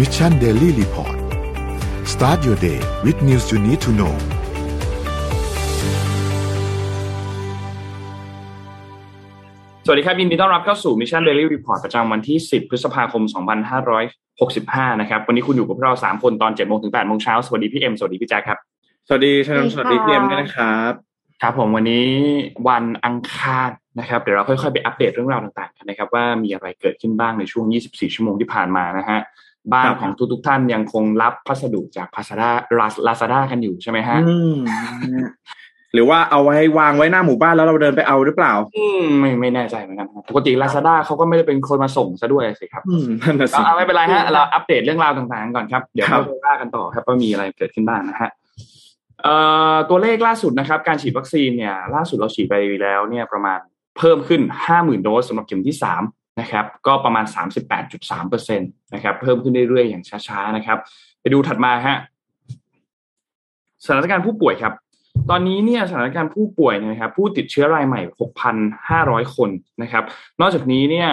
Mission Daily Report start your day with news you need to know สวัสดีครับ ยินดีต้อนรับเข้าสู่ Mission Daily Report ประจำวันที่ 10 พฤษภาคม 2565 นะครับ วันนี้คุณอยู่กับพวกเรา 3 คนตอน 7 โมงถึง 8 โมงเช้า สวัสดีพี่เอ็ม สวัสดีพี่แจ๊คครับ สวัสดีชนนท์สวัสดีพี่เอ็มด้วยนะครับ ครับผมวันนี้วันอังคารนะครับเดี๋ยวเราค่อยๆไปอัปเดตเรื่องราวต่างๆกันนะครับว่ามีอะไรเกิดขึ้นบ้างในช่วง 24 ชั่วโมงที่ผ่านมานะฮะ บ้านของทุกๆท่านยังคงรับพัสดุจากพาซาด้าลาซาด้ากันอยู่ใช่ไหมฮะอืมหรือว่าเอาไว้วางไว้หน้าหมู่บ้านแล้วเราเดินไปเอาหรือเปล่า อืมไม่ไม่แน่ใจเหมือนกันครับปกติลาซาด้าเขาก็ไม่ได้เป็นคนมาส่งซะด้วยสิครับอืมนั่นน่ะสิเอาไม่เป็นไรฮะเราอัปเดตเรื่องราวต่างๆก่อนครับ เดี๋ยวครัเราบไปว่ากันต่อครับว่ามีอะไรเกิดขึ้นบ้างนะฮะเอ่อตัวเลขล่าสุดนะครับ การฉีดวัคซีนเนี่ย ล่าสุดเราฉีดไปแล้วเนี่ยประมาณเพิ่มขึ้น50,000โดสสำหรับเข็มที่3 นะครับก็ประมาณ 38.3เปอร์เซ็นตนะครับเพิ่มขึ้นเรื่อยๆอย่างช้าๆนะครับ ไปดูถัดมาฮะสถานการณ์ผู้ป่วยครับ ตอนนี้เนี่ยสถานการณ์ผู้ป่วยนะครับผู้ติดเชื้อรายใหม่ 6,500 คนนะครับ นอกจากนี้เนี่ย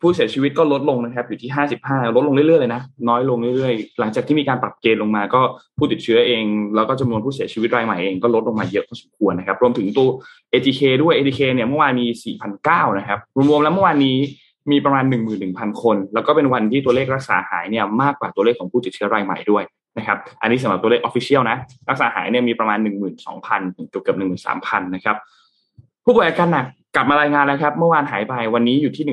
ผู้เสียชีวิตก็ลดลงนะครับ อยู่ที่ 55 ลดลงเรื่อยๆเลยนะน้อยลงเรื่อยๆ หลังจากที่มีการปรับเกณฑ์ลงมา ก็ผู้ติดเชื้อเอง แล้วก็จำนวนผู้เสียชีวิตรายใหม่เองก็ลดลงมาเยอะพอสมควรนะครับ รวมถึงตัว ATK ด้วย ATK เนี่ยเมื่อวานมี4,900นะครับรวมๆแล้วเมื่อวานนี้ มีประมาณ 11,000 คน แล้วก็เป็นวันที่ตัวเลขรักษาหายเนี่ยมากกว่าตัวเลขของผู้ติดเชื้อรายใหม่ด้วยนะครับอันนี้สำหรับตัวเลข official นะรักษาหายเนี่ยมีประมาณ 12,000ถึงเกือบเกือบ13,000นะครับผู้ป่วยอาการหนักกลับมารายงานแล้วครับ เมื่อวานหายไปวันนี้อยู่ที่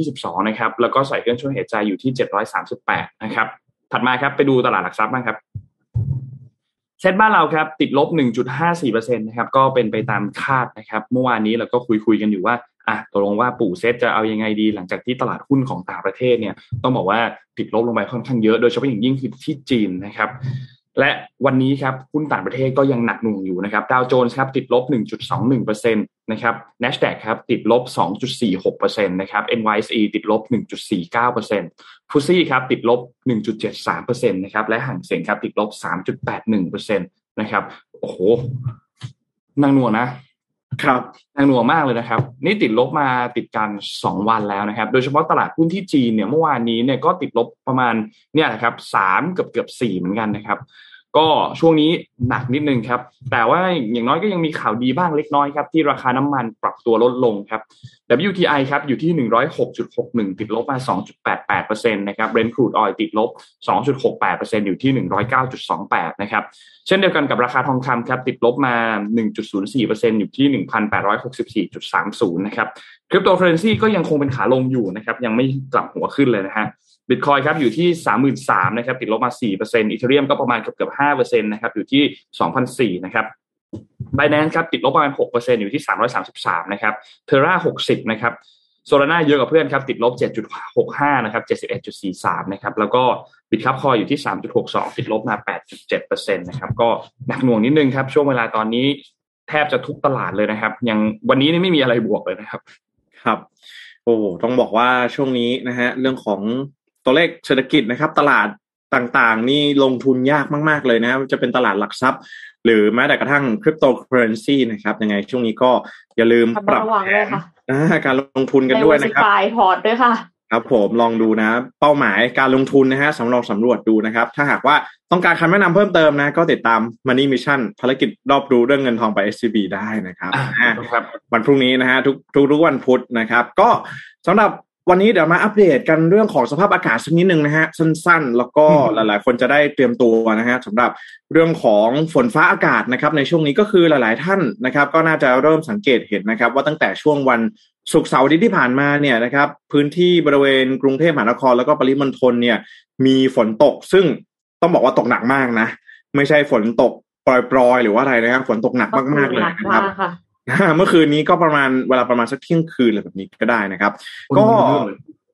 1,522 นะครับ แล้วก็ใส่เครื่องช่วยหายใจอยู่ที่ 738 นะครับ ถัดมาครับไปดูตลาดหลักทรัพย์บ้างครับเซ็ตบ้านเราครับ ติดลบ 1.54%นะครับ ก็เป็นไปตามคาดนะครับ เมื่อวานนี้เราก็คุยคุยกันอยู่ว่า อะตกลงว่าปู่เซตจะเอายังไงดี หลังจากที่ตลาดหุ้นของต่างประเทศเนี่ย ต้องบอกว่าติดลบลงไปค่อนข้างเยอะโดยเฉพาะอย่างยิ่งคือที่จีนนะครับ และวันนี้ครับหุ้นต่างประเทศก็ยังหนักหน่วงอยู่นะครับดาวโจนส์ครับติดลบ 1.21%นะครับ NASDAQ ครับติดลบ 2.46%นะครับ NYSE ติดลบ 1.49%ฟุซี่ครับติดลบ 1.73%นะครับและห่างเสียงครับติดลบ 3.81%นะครับโอ้โหนั่งหน่วงนะ ครับหนักหน่วงมากเลยนะครับ นี่ติดลบมาติดกันสองวันแล้วนะครับ โดยเฉพาะตลาดหุ้นที่จีนเนี่ยเมื่อวานนี้เนี่ยก็ติดลบประมาณเนี่ยนะครับสามเกือบเกือบสี่เหมือนกันนะครับ ก็ช่วงนี้หนักนิดนึงครับ แต่ว่าอย่างน้อยก็ยังมีข่าวดีบ้างเล็กน้อยครับ ที่ราคาน้ำมันปรับตัวลดลงครับ WTI ครับอยู่ที่ 106.61 ติดลบมา 2.88%นะครับ Brent crude oil ติดลบ 2.68%อยู่ที่ 109.28 นะครับ เช่นเดียวกันกับราคาทองคำครับ ติดลบมา 1.04%อยู่ที่ 1,864.30 นะครับ คริปโตเคอเรนซีก็ยังคงเป็นขาลงอยู่นะครับ ยังไม่กลับหัวขึ้นเลยนะฮะ บิตคอยครับอยู่ที่ 33,000นะครับติดลบมา 4%อีเทเรียมก็ประมาณเกือบเกือบ5%นะครับอยู่ที่2,004นะครับ b i n a n c e ครับติดลบประมาณ 6%อยู่ที่ 333นะครับเทอร่า60นะครับโซลาร่าเยอะกว่าเพื่อนครับติดลบ 7.65นะครับ71.43นะครับแล้วก็บิตคับคอยอยู่ที่ 3.62 ติดลบมา 8.7%นะครับก็หนักหน่วงนิดนึงครับ ช่วงเวลาตอนนี้แทบจะทุกตลาดเลยนะครับ ยังวันนี้นี่ไม่มีอะไรบวกเลยนะครับ ครับ โอ้ต้องบอกว่าช่วงนี้นะฮะเรื่องของ ตัวเลขเศรษฐกิจนะครับ ตลาดต่างๆ นี่ลงทุนยากมาก ๆ เลยนะจะเป็นตลาดหลักทรัพย์ หรือแม้แต่กระทั่งคริปโตเคอเรนซีนะครับ ยังไงช่วงนี้ก็อย่าลืมระปมัดรับระวังแผด้วยนค่ะอ่าการลงทุนกันด้วยนะครับไฟพอร์ตด้วยค่ะครับผมลองดูนะ เป้าหมายการลงทุนนะฮะสำรองสำรวจดูนะครับ ถ้าหากว่าต้องการคำแนะนำเพิ่มเติมนะ ก็ติดตาม Money Mission ภารกิจรอบรู้เรื่องเงินทองไป SCB ได้นะครับอ่าอ่าครับวันพรุ่งนี้นะฮะทุกทุกทุกวันพุธนะครับ ก็สำหรับ วันนี้เดี๋ยวมาอัปเดตกันเรื่องของสภาพอากาศสักนิดหนึ่งนะฮะสั้นๆ แล้วก็หลายๆ คนจะได้เตรียมตัวนะฮะสำหรับเรื่องของฝนฟ้าอากาศนะครับในช่วงนี้ก็คือหลายๆท่านนะครับ ก็น่าจะเริ่มสังเกตเห็นนะครับ ว่าตั้งแต่ช่วงวันศุกร์เสาร์อาทิตย์ที่ผ่านมาเนี่ยนะครับ พื้นที่บริเวณกรุงเทพมหานครแล้วก็ปริมณฑลเนี่ย มีฝนตกซึ่งต้องบอกว่าตกหนักมากนะ ไม่ใช่ฝนตกปรอยๆหรือว่าอะไรนะครับฝนตกหนักมากๆเลยหนักนะครับมากค่ะ เมื่อคืนนี้ก็ประมาณเวลาประมาณสักเที่ยงคืนอะไรแบบนี้ก็ได้นะครับ ก็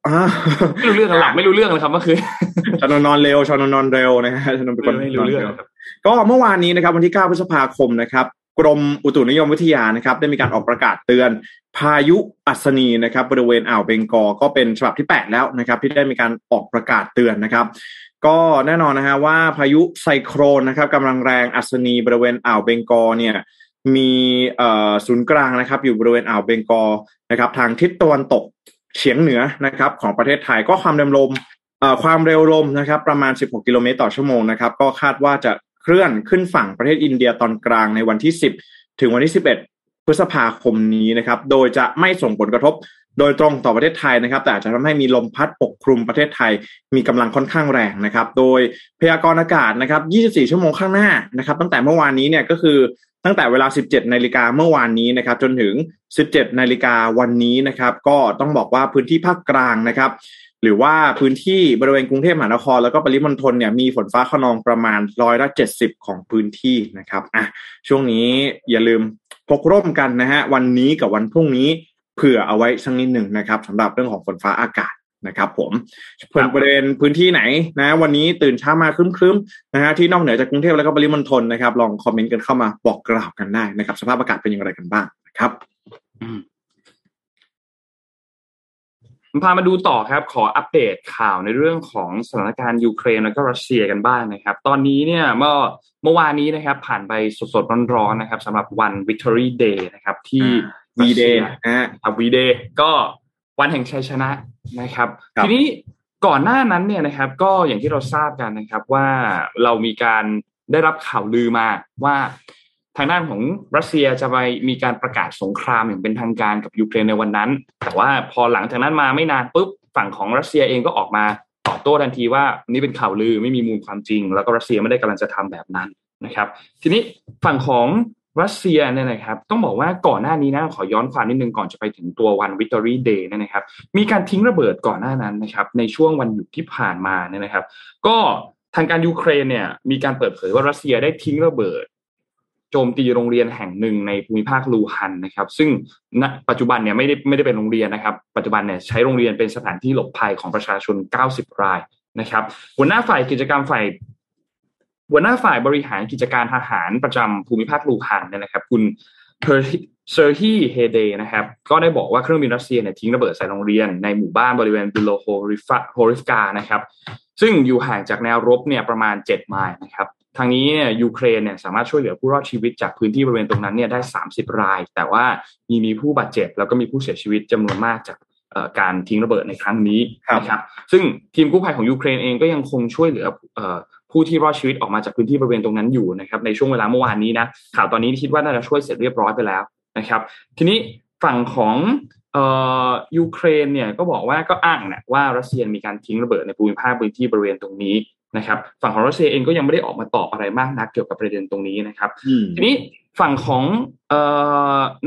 อ่าไม่รู้เรื่องหลักไม่รู้เรื่องเลยครับเมื่อคืนชานนนอนเร็วชานนนอนเร็วนะฮะชานนเป็นคนไม่รู้เรื่องนนครับก็เมื่อวานนี้นะครับ วันที่ 9 พฤษภาคมนะครับ กรมอุตุนิยมวิทยานะครับ ได้มีการออกประกาศเตือนพายุอัศนีนะครับ บริเวณอ่าวเบงกอลก็เป็นฉบับที่ 8 แล้วนะครับ ที่ได้มีการออกประกาศเตือนนะครับก็แน่นอนนะฮะว่าพายุไซโครนนะครับกำลังแรงอัศนีบริเวณอ่าวเบงกอลเนี่ย มีศูนย์กลางนะครับอยู่บริเวณอ่าวเบงกอลนะครับทางทิศตะวันตกเฉียงเหนือนะครับของประเทศไทยก็ความเร็วลมความเร็วลมนะครับประมาณ 16 กิโลเมตรต่อชั่วโมงนะครับก็คาดว่าจะเคลื่อนขึ้นฝั่งประเทศอินเดียตอนกลางในวันที่ 10 ถึงวันที่ 11 พฤษภาคมนี้นะครับโดยจะไม่ส่งผลกระทบโดยตรงต่อประเทศไทยนะครับ แต่อาจจะทำให้มีลมพัดปกคลุมประเทศไทยมีกำลังค่อนข้างแรงนะครับ โดยพยากรณ์อากาศนะครับ 24 ชั่วโมงข้างหน้านะครับ ตั้งแต่เมื่อวานนี้เนี่ยก็คือ ตั้งแต่เวลา 17นาฬิกาเมื่อวานนี้นะครับ จนถึง 17นาฬิกาวันนี้นะครับ ก็ต้องบอกว่าพื้นที่ภาคกลางนะครับหรือว่าพื้นที่บริเวณกรุงเทพมหานคร แล้วก็ปริมณฑลเนี่ยมีฝนฟ้าขนองประมาณร้อยละเจ็ดสิบของพื้นที่นะครับอะช่วงนี้อย่าลืมพกร่มกันนะฮะวันนี้กับวันพรุ่งนี้เผื่อเอาไว้สักนิดหนึ่งนะครับสำหรับเรื่องของฝนฟ้าอากาศ นะครับผมเพื่อนประเด็นพื้นที่ไหนนะวันนี้ตื่นเช้ามาครึ้มๆนะฮะที่นอกเหนือจากกรุงเทพแล้วก็ปริมณฑลนะครับ ลองคอมเมนต์กันเข้ามาบอกกล่าวกันได้นะครับ สภาพอากาศเป็นอย่างไรกันบ้างนะครับพามาดูต่อครับ ขออัปเดตข่าวในเรื่องของสถานการณ์ยูเครนแล้วก็รัสเซียกันบ้างนะครับ ตอนนี้เนี่ยเมื่อเมื่อวานนี้นะครับ ผ่านไปสดๆร้อนๆนะครับสำหรับวัน Victory Day นะครับ ที่วีเดย์นะครับวีเดย์ก็ วันแห่งชัยชนะนะครับทีนี้ก่อนหน้านั้นเนี่ยนะครับ ก็อย่างที่เราทราบกันนะครับว่าเรามีการได้รับข่าวลือมาว่าทางด้านของรัสเซียจะไปมีการประกาศสงครามอย่างเป็นทางการกับยูเครนในวันนั้น แต่ว่าพอหลังจากนั้นมาไม่นานปุ๊บฝั่งของรัสเซียเองก็ออกมาตอบโต้ทันทีว่านี่เป็นข่าวลือไม่มีมูลความจริง แล้วก็รัสเซียไม่ได้กำลังจะทำแบบนั้นนะครับ ทีนี้ฝั่งของ รัสเซียเนี่ยนะครับต้องบอกว่าก่อนหน้านี้นะขอย้อนความนิดนึงก่อนจะไปถึงตัววันวิตอรี่เดย์นะครับมีการทิ้งระเบิดก่อนหน้านั้นนะครับในช่วงวันหยุดที่ผ่านมาเนี่ยนะครับ ก็ทางการยูเครนเนี่ยมีการเปิดเผยว่ารัสเซียได้ทิ้งระเบิดโจมตีโรงเรียนแห่งหนึ่งในภูมิภาคลูฮันนะครับ ซึ่งณปัจจุบันเนี่ยไม่ได้ไม่ได้เป็นโรงเรียนนะครับ ปัจจุบันเนี่ยใช้โรงเรียนเป็นสถานที่หลบภัยของประชาชน 90 รายนะครับหัวหน้าฝ่ายกิจกรรมฝ่าย หัวหน้าฝ่ายบริหารกิจการทหารประจำภูมิภาคลูฮันเนี่ยนะครับ คุณเซอร์ฮีเฮเดนะครับ ก็ได้บอกว่าเครื่องบินรัสเซียเนี่ยทิ้งระเบิดใส่โรงเรียนในหมู่บ้านบริเวณบิโลโฮริฟโฮริฟกานะครับ ซึ่งอยู่ห่างจากแนวรบเนี่ยประมาณ 7 ไมล์นะครับ ทางนี้เนี่ยยูเครนเนี่ยสามารถช่วยเหลือผู้รอดชีวิตจากพื้นที่บริเวณตรงนั้นเนี่ยได้ 30 ราย แต่ว่ามีมีผู้บาดเจ็บ แล้วก็มีผู้เสียชีวิตจำนวนมากจากการทิ้งระเบิดในครั้งนี้นะครับ ซึ่งทีมกู้ภัยของยูเครนเองก็ยังคงช่วยเหลือ ผู้ที่รอดชีวิตออกมาจากพื้นที่บริเวณตรงนั้นอยู่นะครับในช่วงเวลาเมื่อวานนี้นะข่าวตอนนี้คิดว่าน่าจะช่วยเสร็จเรียบร้อยไปแล้วนะครับ ทีนี้ฝั่งของยูเครนเนี่ยก็บอกว่าก็อ้างนะว่ารัสเซียมีการทิ้งระเบิดในภูมิภาคพื้นที่บริเวณตรงนี้นะครับฝั่งของรัสเซียเองก็ยังไม่ได้ออกมาตอบอะไรมากนักเกี่ยวกับประเด็นตรงนี้นะครับทีนี้ฝั่งของ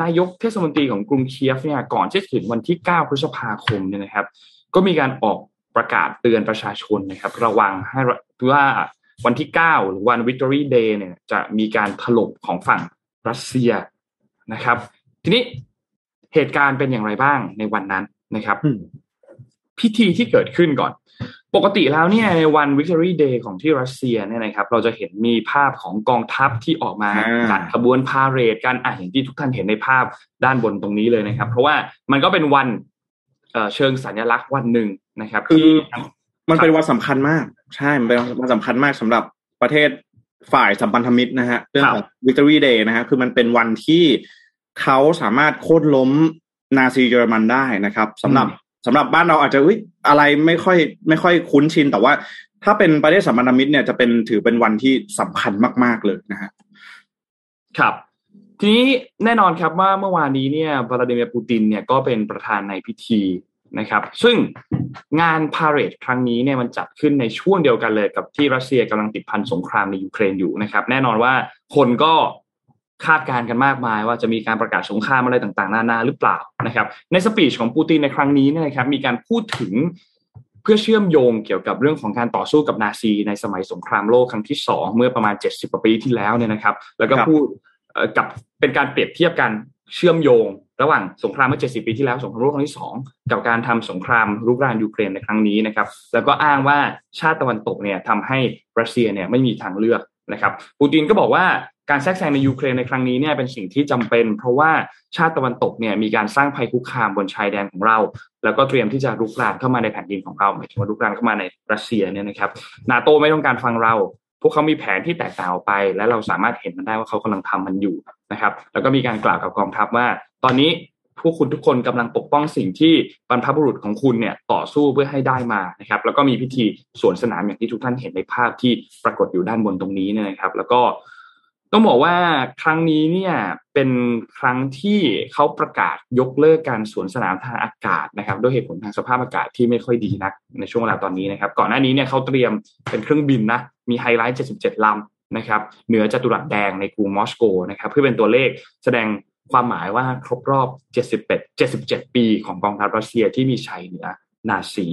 นายกเทศมนตรีของกรุงเคียฟเนี่ยก่อนจะถึงวันที่ 9 พฤษภาคมเนี่ยนะครับ ก็มีการออก ประกาศเตือนประชาชนนะครับ ระวังให้ว่าวันที่ 9 หรือวัน Victory Day เนี่ยจะมีการถล่มของฝั่งรัสเซียนะครับ ทีนี้เหตุการณ์เป็นอย่างไรบ้างในวันนั้นนะครับ พิธีที่เกิดขึ้นก่อน ปกติแล้วเนี่ยในวัน Victory Day ของที่รัสเซียเนี่ยนะครับ เราจะเห็นมีภาพของกองทัพที่ออกมาจัดขบวนพาเหรดกันอะอย่างที่ทุกท่านเห็นในภาพด้านบนตรงนี้เลยนะครับ เพราะว่ามันก็เป็นวันเชิงสัญลักษณ์วันหนึ่ง นะครับคือมันเป็นวันสำคัญมาก ใช่ มันเป็นวันสำคัญมากสำหรับประเทศฝ่ายสัมพันธมิตรนะฮะเรื่องของ Victory Day นะฮะคือมันเป็นวันที่เขาสามารถโค่นล้มนาซีเยอรมันได้นะครับสำหรับสำหรับบ้านเราอาจจะอุ้ยอะไรไม่ค่อยไม่ค่อยคุ้นชิน แต่ว่าถ้าเป็นประเทศสัมพันธมิตรเนี่ยจะเป็นถือเป็นวันที่สำคัญมาก ๆเลยนะฮะครับทีนี้แน่นอนครับว่าเมื่อวานนี้เนี่ยวลาดิเมียร์ปูตินเนี่ยก็เป็นประธานในพิธีนะครับ ซึ่ง งานพาเหรดครั้งนี้เนี่ยมันจัดขึ้นในช่วงเดียวกันเลยกับที่รัสเซียกำลังติดพันสงครามในยูเครนอยู่นะครับ แน่นอนว่าคนก็คาดการณ์กันมากมาย ว่าจะมีการประกาศสงครามอะไรต่างๆ นานาหรือเปล่านะครับ ในสปีชของปูตินในครั้งนี้เนี่ยนะครับ มีการพูดถึงเพื่อเชื่อมโยงเกี่ยวกับเรื่องของการต่อสู้กับนาซีในสมัยสงครามโลกครั้งที่สองเมื่อประมาณ 70กว่าปีที่แล้วเนี่ยนะครับ แล้วก็พูดกับเป็นการเปรียบเทียบกันเชื่อมโยง ระหว่างสงครามเมื่อ 70 ปีที่แล้วสงครามโลกครั้งที่ 2 กับการทำสงครามรุกรานยูเครนในครั้งนี้นะครับ แล้วก็อ้างว่าชาติตะวันตกเนี่ยทำให้รัสเซียเนี่ยไม่มีทางเลือกนะครับปูตินก็บอกว่าการแทรกแซงในยูเครนในครั้งนี้เนี่ยเป็นสิ่งที่จำเป็น เพราะว่าชาติตะวันตกเนี่ยมีการสร้างภัยคุกคามบนชายแดนของเรา แล้วก็เตรียมที่จะรุกรานเข้ามาในแผ่นดินของเราหมายถึงว่ารุกรานเข้ามาในรัสเซียเนี่ยนะครับนาโตไม่ต้องการฟังเรา พวกเขามีแผนที่แตกต่างออกไป และเราสามารถเห็นมันได้ว่าเขากำลังทำมันอยู่นะครับแล้วก็มีการกล่าวกับกองทัพว่า ตอนนี้พวกคุณทุกคนกำลังปกป้องสิ่งที่บรรพบุรุษของคุณเนี่ยต่อสู้เพื่อให้ได้มานะครับ แล้วก็มีพิธีสวนสนามอย่างที่ทุกท่านเห็นในภาพที่ปรากฏอยู่ด้านบนตรงนี้เนี่ยนะครับ แล้วก็ต้องบอกว่าครั้งนี้เนี่ยเป็นครั้งที่เขาประกาศยกเลิกการสวนสนามทางอากาศนะครับ ด้วยเหตุผลทางสภาพอากาศที่ไม่ค่อยดีนักในช่วงเวลาตอนนี้นะครับ ก่อนหน้านี้เนี่ยเขาเตรียมเป็นเครื่องบินนะมีไฮไลท์ 77ลำนะครับเหนือจัตุรัสแดงในกรุงมอสโกนะครับเพื่อเป็นตัวเลขแสดง ความหมายว่าครบรอบ 71 77 ปีของกองทัพรัสเซียที่มีชัยเหนือนาซี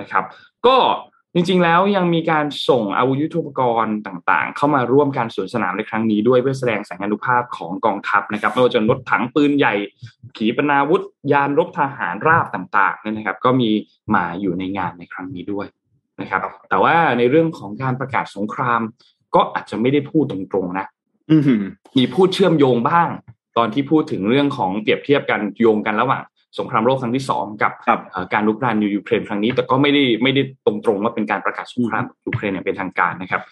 นะครับ ก็จริงๆแล้วยังมีการส่งอาวุธยุทโธปกรณ์ต่างๆ เข้ามาร่วมการสวนสนามในครั้งนี้ด้วยเพื่อแสดงสัญญานุภาพของกองทัพนะครับไม่ว่าจะรถถังปืนใหญ่ ขีปนาวุธ ยานรบทหารราบต่างๆเนี่ยนะครับ ก็มีมาอยู่ในงานในครั้งนี้ด้วยนะครับ แต่ว่าในเรื่องของการประกาศสงคราม ก็อาจจะไม่ได้พูดตรงๆนะมีพูดเชื่อมโยงบ้าง ตอนที่พูดถึงเรื่องของเปรียบเทียบกันโยงกันระหว่างสงครามโลกครั้งที่สองกับการลุกรานยูเครนครั้งนี้ แต่ก็ไม่ได้ไม่ได้ตรงๆว่าเป็นการประกาศสงครามยูเครนอย่างเป็นทางการนะครับ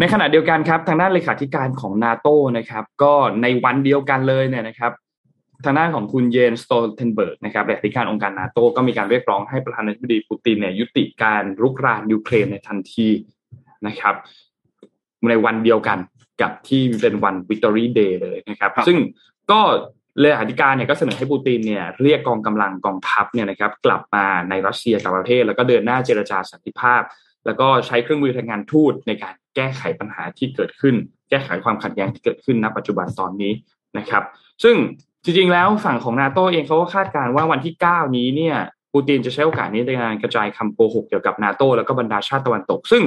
ในขณะเดียวกันครับ ทางด้านเลขาธิการของนาโตนะครับ ก็ในวันเดียวกันเลยเนี่ยนะครับ ทางด้านของคุณเยนสโตเทนเบิร์กนะครับเลขาธิการองค์การนาโตก็มีการเรียกร้องให้ประธานาธิบดีปูตินเนี่ยยุติการรุกรานยูเครนในทันทีนะครับ ในวันเดียวกันกับที่เป็นวัน Victory Day เลยนะครับ ซึ่ง ก็เลขาธิการเนี่ยก็เสนอให้ปูตินเนี่ยเรียกกองกำลังกองทัพเนี่ยนะครับกลับมาในรัสเซียกับประเทศ แล้วก็เดินหน้าเจรจาสันติภาพ แล้วก็ใช้เครื่องมือทางการทูตในการแก้ไขปัญหาที่เกิดขึ้น แก้ไขความขัดแย้งที่เกิดขึ้นณปัจจุบันตอนนี้นะครับ ซึ่งจริงๆแล้วฝั่งของนาโตเองเขาก็คาดการณ์ว่าวันที่ 9 นี้เนี่ยปูตินจะใช้โอกาสนี้ในการกระจายคำโกหกเกี่ยวกับนาโตแล้วก็บรรดาชาติตะวันตก ซึ่ง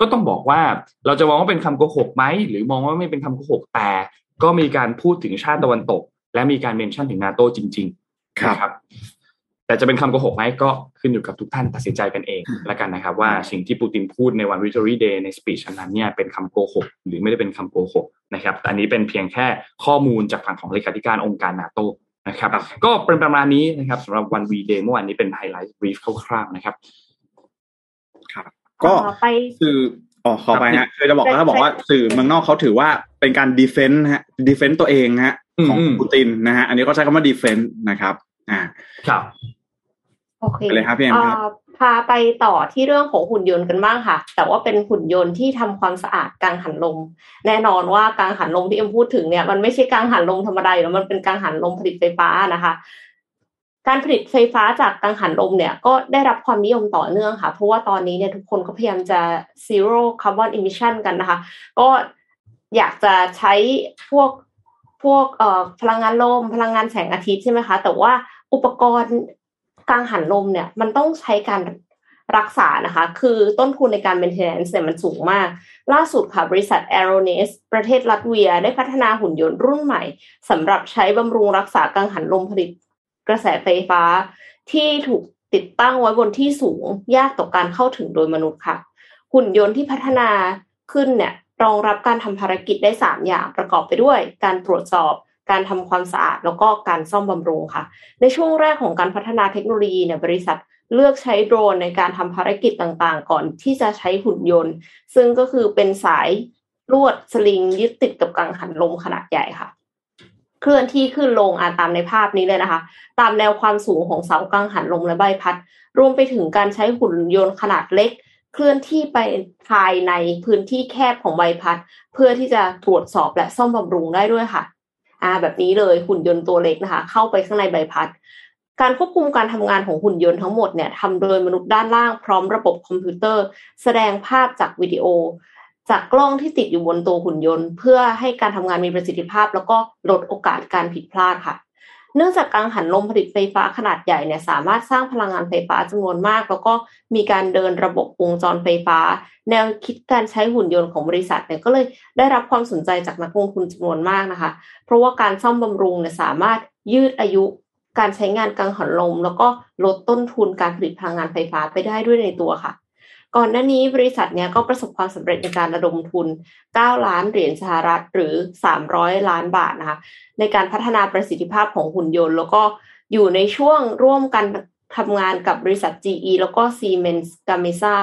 ก็ต้องบอกว่าเราจะมองว่าเป็นคำโกหกไหมหรือมองว่าไม่เป็นคำโกหกแต่ ก็มีการพูดถึงชาติตะวันตก และมีการเมนชั่นถึงนาโต้จริง ๆ ครับ แต่จะเป็นคำโกหกไหมก็ขึ้นอยู่กับทุกท่านตัดสินใจกันเองแล้วกันนะครับ ว่าสิ่งที่ปูตินพูดในวันวิ c ตอรี่เดย์ในสปีชนั้นเนี่ยเป็นคำโกหกหรือไม่ได้เป็นคำโกหกนะครับอันนี้เป็นเพียงแค่ข้อมูลจากฝั่งของเลขาธิการองค์การนาโตนะครับ ก็เป็นประมาณนี้นะครับสำหรับวัน V-Day เมื่อวานนี้เป็นไฮไลท์ brief คร่าวๆนะครับ ครับ ก็คือ อ๋อขอไปฮะคือจะบอกว่าบอกว่าสื่อเมืองนอกเขาถือว่าเป็นการ defend ฮะ defend ตัวเองฮะของปูตินนะฮะอันนี้ก็ใช้คำว่า defend นะครับ อ่าครับโอเคเลยครับพี่เอ็มครับพาไปต่อที่เรื่องของหุ่นยนต์กันบ้างค่ะ แต่ว่าเป็นหุ่นยนต์ที่ทำความสะอาดกังหันลม แน่นอนว่ากลางหันลมที่เอ็มพูดถึงเนี่ยมันไม่ใช่กลางหันลมธรรมดาแล้วมันเป็นกลางหันลมผลิตไฟฟ้านะคะ การผลิตไฟฟ้าจากกังหันลมเนี่ยก็ได้รับความนิยมต่อเนื่องค่ะ เพราะว่าตอนนี้เนี่ยทุกคนก็พยายามจะ zero carbon emission กันนะคะ ก็อยากจะใช้พวกพวกเอ่อพลังงานลม พลังงานแสงอาทิตย์ใช่ไหมคะ แต่ว่าอุปกรณ์กลางหันลมเนี่ยมันต้องใช้การรักษานะคะ คือต้นทุนในการ maintenance เนี่ยมันสูงมาก ล่าสุดค่ะ บริษัท a e r o n e s ประเทศลัตเวีย ได้พัฒนาหุ่นยนต์รุ่นใหม่สำหรับใช้บำรุงรักษากังหันลมผลิต กระแสไฟฟ้าที่ถูกติดตั้งไว้บนที่สูงยากต่อการเข้าถึงโดยมนุษย์ค่ะ หุ่นยนต์ที่พัฒนาขึ้นเนี่ยรองรับการทำภารกิจได้ 3 อย่างประกอบไปด้วย การตรวจสอบการทำความสะอาดแล้วก็การซ่อมบำรุงค่ะ ในช่วงแรกของการพัฒนาเทคโนโลยีเนี่ยบริษัทเลือกใช้โดรนในการทำภารกิจต่างๆ ก่อนที่จะใช้หุ่นยนต์ ซึ่งก็คือเป็นสายลวดสลิงยึดติดกับกังหันลมขนาดใหญ่ค่ะ เคลื่อนที่ขึ้นลงอาตามในภาพนี้เลยนะคะ ตามแนวความสูงของเสากังหันลมและใบพัด รวมไปถึงการใช้หุ่นยนต์ขนาดเล็ก เคลื่อนที่ไปภายในพื้นที่แคบของใบพัด เพื่อที่จะตรวจสอบและซ่อมบำรุงได้ด้วยค่ะอ่าแบบนี้เลยหุ่นยนต์ตัวเล็กนะคะ เข้าไปข้างในใบพัด การควบคุมการทำงานของหุ่นยนต์ทั้งหมดเนี่ยทำโดยมนุษย์ด้านล่างพร้อมระบบคอมพิวเตอร์ แสดงภาพจากวิดีโอ จากกล้องที่ติดอยู่บนตัวหุ่นยนต์ เพื่อให้การทำงานมีประสิทธิภาพ แล้วก็ลดโอกาสการผิดพลาดค่ะ เนื่องจากกังหันลมผลิตไฟฟ้าขนาดใหญ่เนี่ยสามารถสร้างพลังงานไฟฟ้าจำนวนมาก แล้วก็มีการเดินระบบวงจรไฟฟ้า แนวคิดการใช้หุ่นยนต์ของบริษัทเนี่ยก็เลยได้รับความสนใจจากนักลงทุนจำนวนมากนะคะ เพราะว่าการซ่อมบำรุงเนี่ยสามารถยืดอายุการใช้งานกังหันลม แล้วก็ลดต้นทุนการผลิตพลังงานไฟฟ้าไปได้ด้วยในตัวค่ะ ก่อนหน้านี้บริษัทเนี้ยก็ประสบความสำเร็จในการระดมทุน 9 ล้านเหรียญสหรัฐหรือ 300 ล้านบาทนะคะในการพัฒนาประสิทธิภาพของหุ่นยนต์ แล้วก็อยู่ในช่วงร่วมกันทำงานกับบริษัท GE แล้วก็ Siemens Gamesa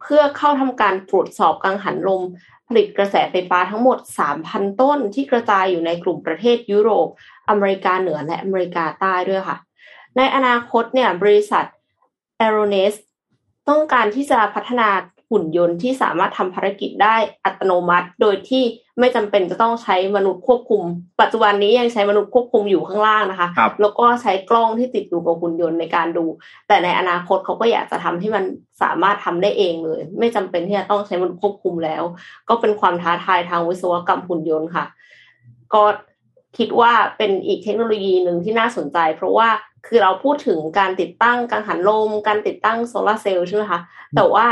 เพื่อเข้าทำการตรวจสอบกังหันลม ผลิตกระแสไฟฟ้าทั้งหมด 3,000 ต้นที่กระจายอยู่ในกลุ่มประเทศยุโรป อเมริกาเหนือและอเมริกาใต้ด้วยค่ะ ในอนาคตเนี่ยบริษัท a e r o n e s ต้องการที่จะพัฒนาหุ่นยนต์ที่สามารถทำภารกิจได้อัตโนมัติ โดยที่ไม่จำเป็นจะต้องใช้มนุษย์ควบคุม ปัจจุบันนี้ยังใช้มนุษย์ควบคุมอยู่ข้างล่างนะคะครับแล้วก็ใช้กล้องที่ติดอยู่กับหุ่นยนต์ในการดู แต่ในอนาคตเขาก็อยากจะทำให้มันสามารถทำได้เองเลย ไม่จำเป็นที่จะต้องใช้มนุษย์ควบคุมแล้ว ก็เป็นความท้าทายทางวิศวกรรมหุ่นยนต์ค่ะ ก็คิดว่าเป็นอีกเทคโนโลยีหนึ่งที่น่าสนใจ เพราะว่า คือเราพูดถึงการติดตั้งกังหันลม การติดตั้งโซลาร์เซลล์ใช่ไหมคะ แต่ว่า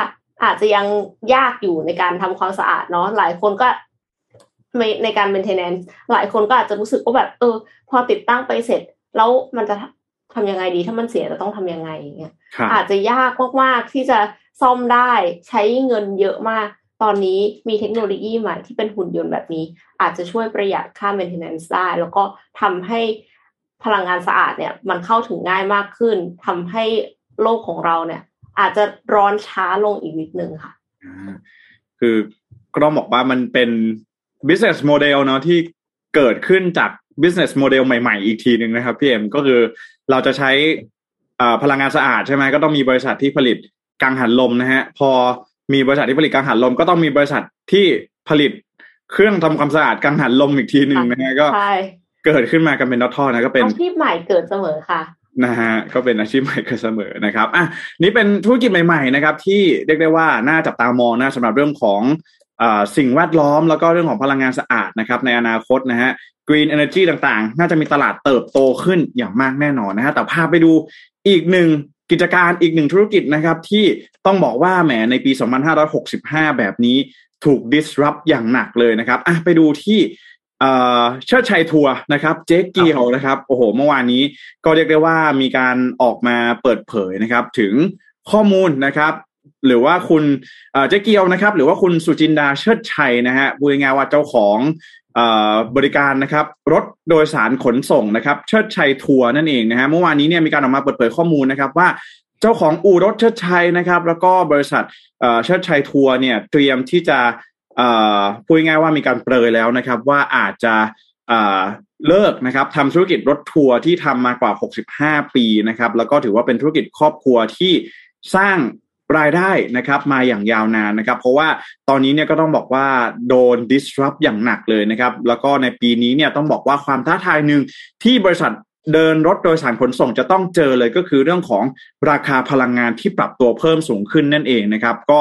อาจจะยังยากอยู่ในการทำความสะอาดเนาะหลายคนก็ในในการ maintenance หลายคนก็อาจจะรู้สึกว่าแบบ เออ พอติดตั้งไปเสร็จ แล้วมันจะทำยังไงดี ถ้ามันเสียจะต้องทำยังไงอย่างเงี้ยครับอาจจะยากมากๆที่จะซ่อมได้ใช้เงินเยอะมาก ตอนนี้มีเทคโนโลยีใหม่ที่เป็นหุ่นยนต์แบบนี้ อาจจะช่วยประหยัดค่า maintenance ได้ แล้วก็ทำให้ พลังงานสะอาดเนี่ยมันเข้าถึงง่ายมากขึ้นทำให้โลกของเราเนี่ย อาจจะร้อนช้าลงอีกนิดนึงค่ะอ่าคือก็ต้องบอกว่ามันเป็น business model เนาะที่เกิดขึ้นจาก business model ใหม่ ๆ อีกทีหนึ่งนะครับพี่เอ็มก็คือเราจะใช้อ่าพลังงานสะอาดใช่ไหมก็ต้องมีบริษัทที่ผลิตกังหันลมนะฮะพอมีบริษัทที่ผลิตกังหันลม ก็ต้องมีบริษัทที่ผลิตเครื่องทำความสะอาดกังหันลมอีกทีหนึ่งนะฮะก็ใช่ เกิดขึ้นมากันเป็นทอดๆนะก็เป็นอาชีพใหม่เกิดเสมอค่ะนะฮะก็เป็นอาชีพใหม่กันเสมอนะครับอะนี่เป็นธุรกิจใหม่ๆนะครับ ที่เรียกได้ว่าน่าจับตามองนะสำหรับเรื่องของอาสิ่งแวดล้อมแล้วก็เรื่องของพลังงานสะอาดนะครับ ในอนาคตนะฮะ Green Energy ต่างๆ น่าจะมีตลาดเติบโตขึ้นอย่างมากแน่นอนนะฮะแต่พาไปดูอีกหนึ่งกิจการอีกหนึ่งธุรกิจนะครับ ที่ต้องบอกว่าแหมในปี 2565 แบบนี้ถูก disrupt อย่างหนักเลยนะครับอะไปดูที่ เชิดชัยทัวร์นะครับ เจ๊เกียวนะครับโอ้โห เมื่อวานนี้ก็เรียกได้ว่ามีการออกมาเปิดเผยนะครับ ถึงข้อมูลนะครับ หรือว่าคุณเจ๊เกียวนะครับ หรือว่าคุณสุจินดาเชิดชัยนะฮะพูดง่ายว่าเจ้าของบริการนะครับ รถโดยสารขนส่งนะครับ เชิดชัยทัวร์นั่นเองนะฮะเมื่อวานนี้เนี่ยมีการออกมาเปิดเผยข้อมูลนะครับว่าเจ้าของอู่รถเชิดชัยนะครับ แล้วก็บริษัทเชิดชัยทัวร์เนี่ยเตรียมที่จะ พูดง่ายๆว่ามีการเปรยแล้วนะครับ ว่าอาจจะเลิกนะครับทำธุรกิจรถทัวร์ที่ทำมากว่า 65 ปีนะครับ แล้วก็ถือว่าเป็นธุรกิจครอบครัวที่สร้างรายได้นะครับมาอย่างยาวนานนะครับ เพราะว่าตอนนี้เนี่ยก็ต้องบอกว่าโดน disrupt อย่างหนักเลยนะครับ แล้วก็ในปีนี้เนี่ยต้องบอกว่าความท้าทายหนึ่งที่บริษัทเดินรถโดยสารขนส่งจะต้องเจอเลยก็คือเรื่องของราคาพลังงานที่ปรับตัวเพิ่มสูงขึ้นนั่นเองนะครับ ก็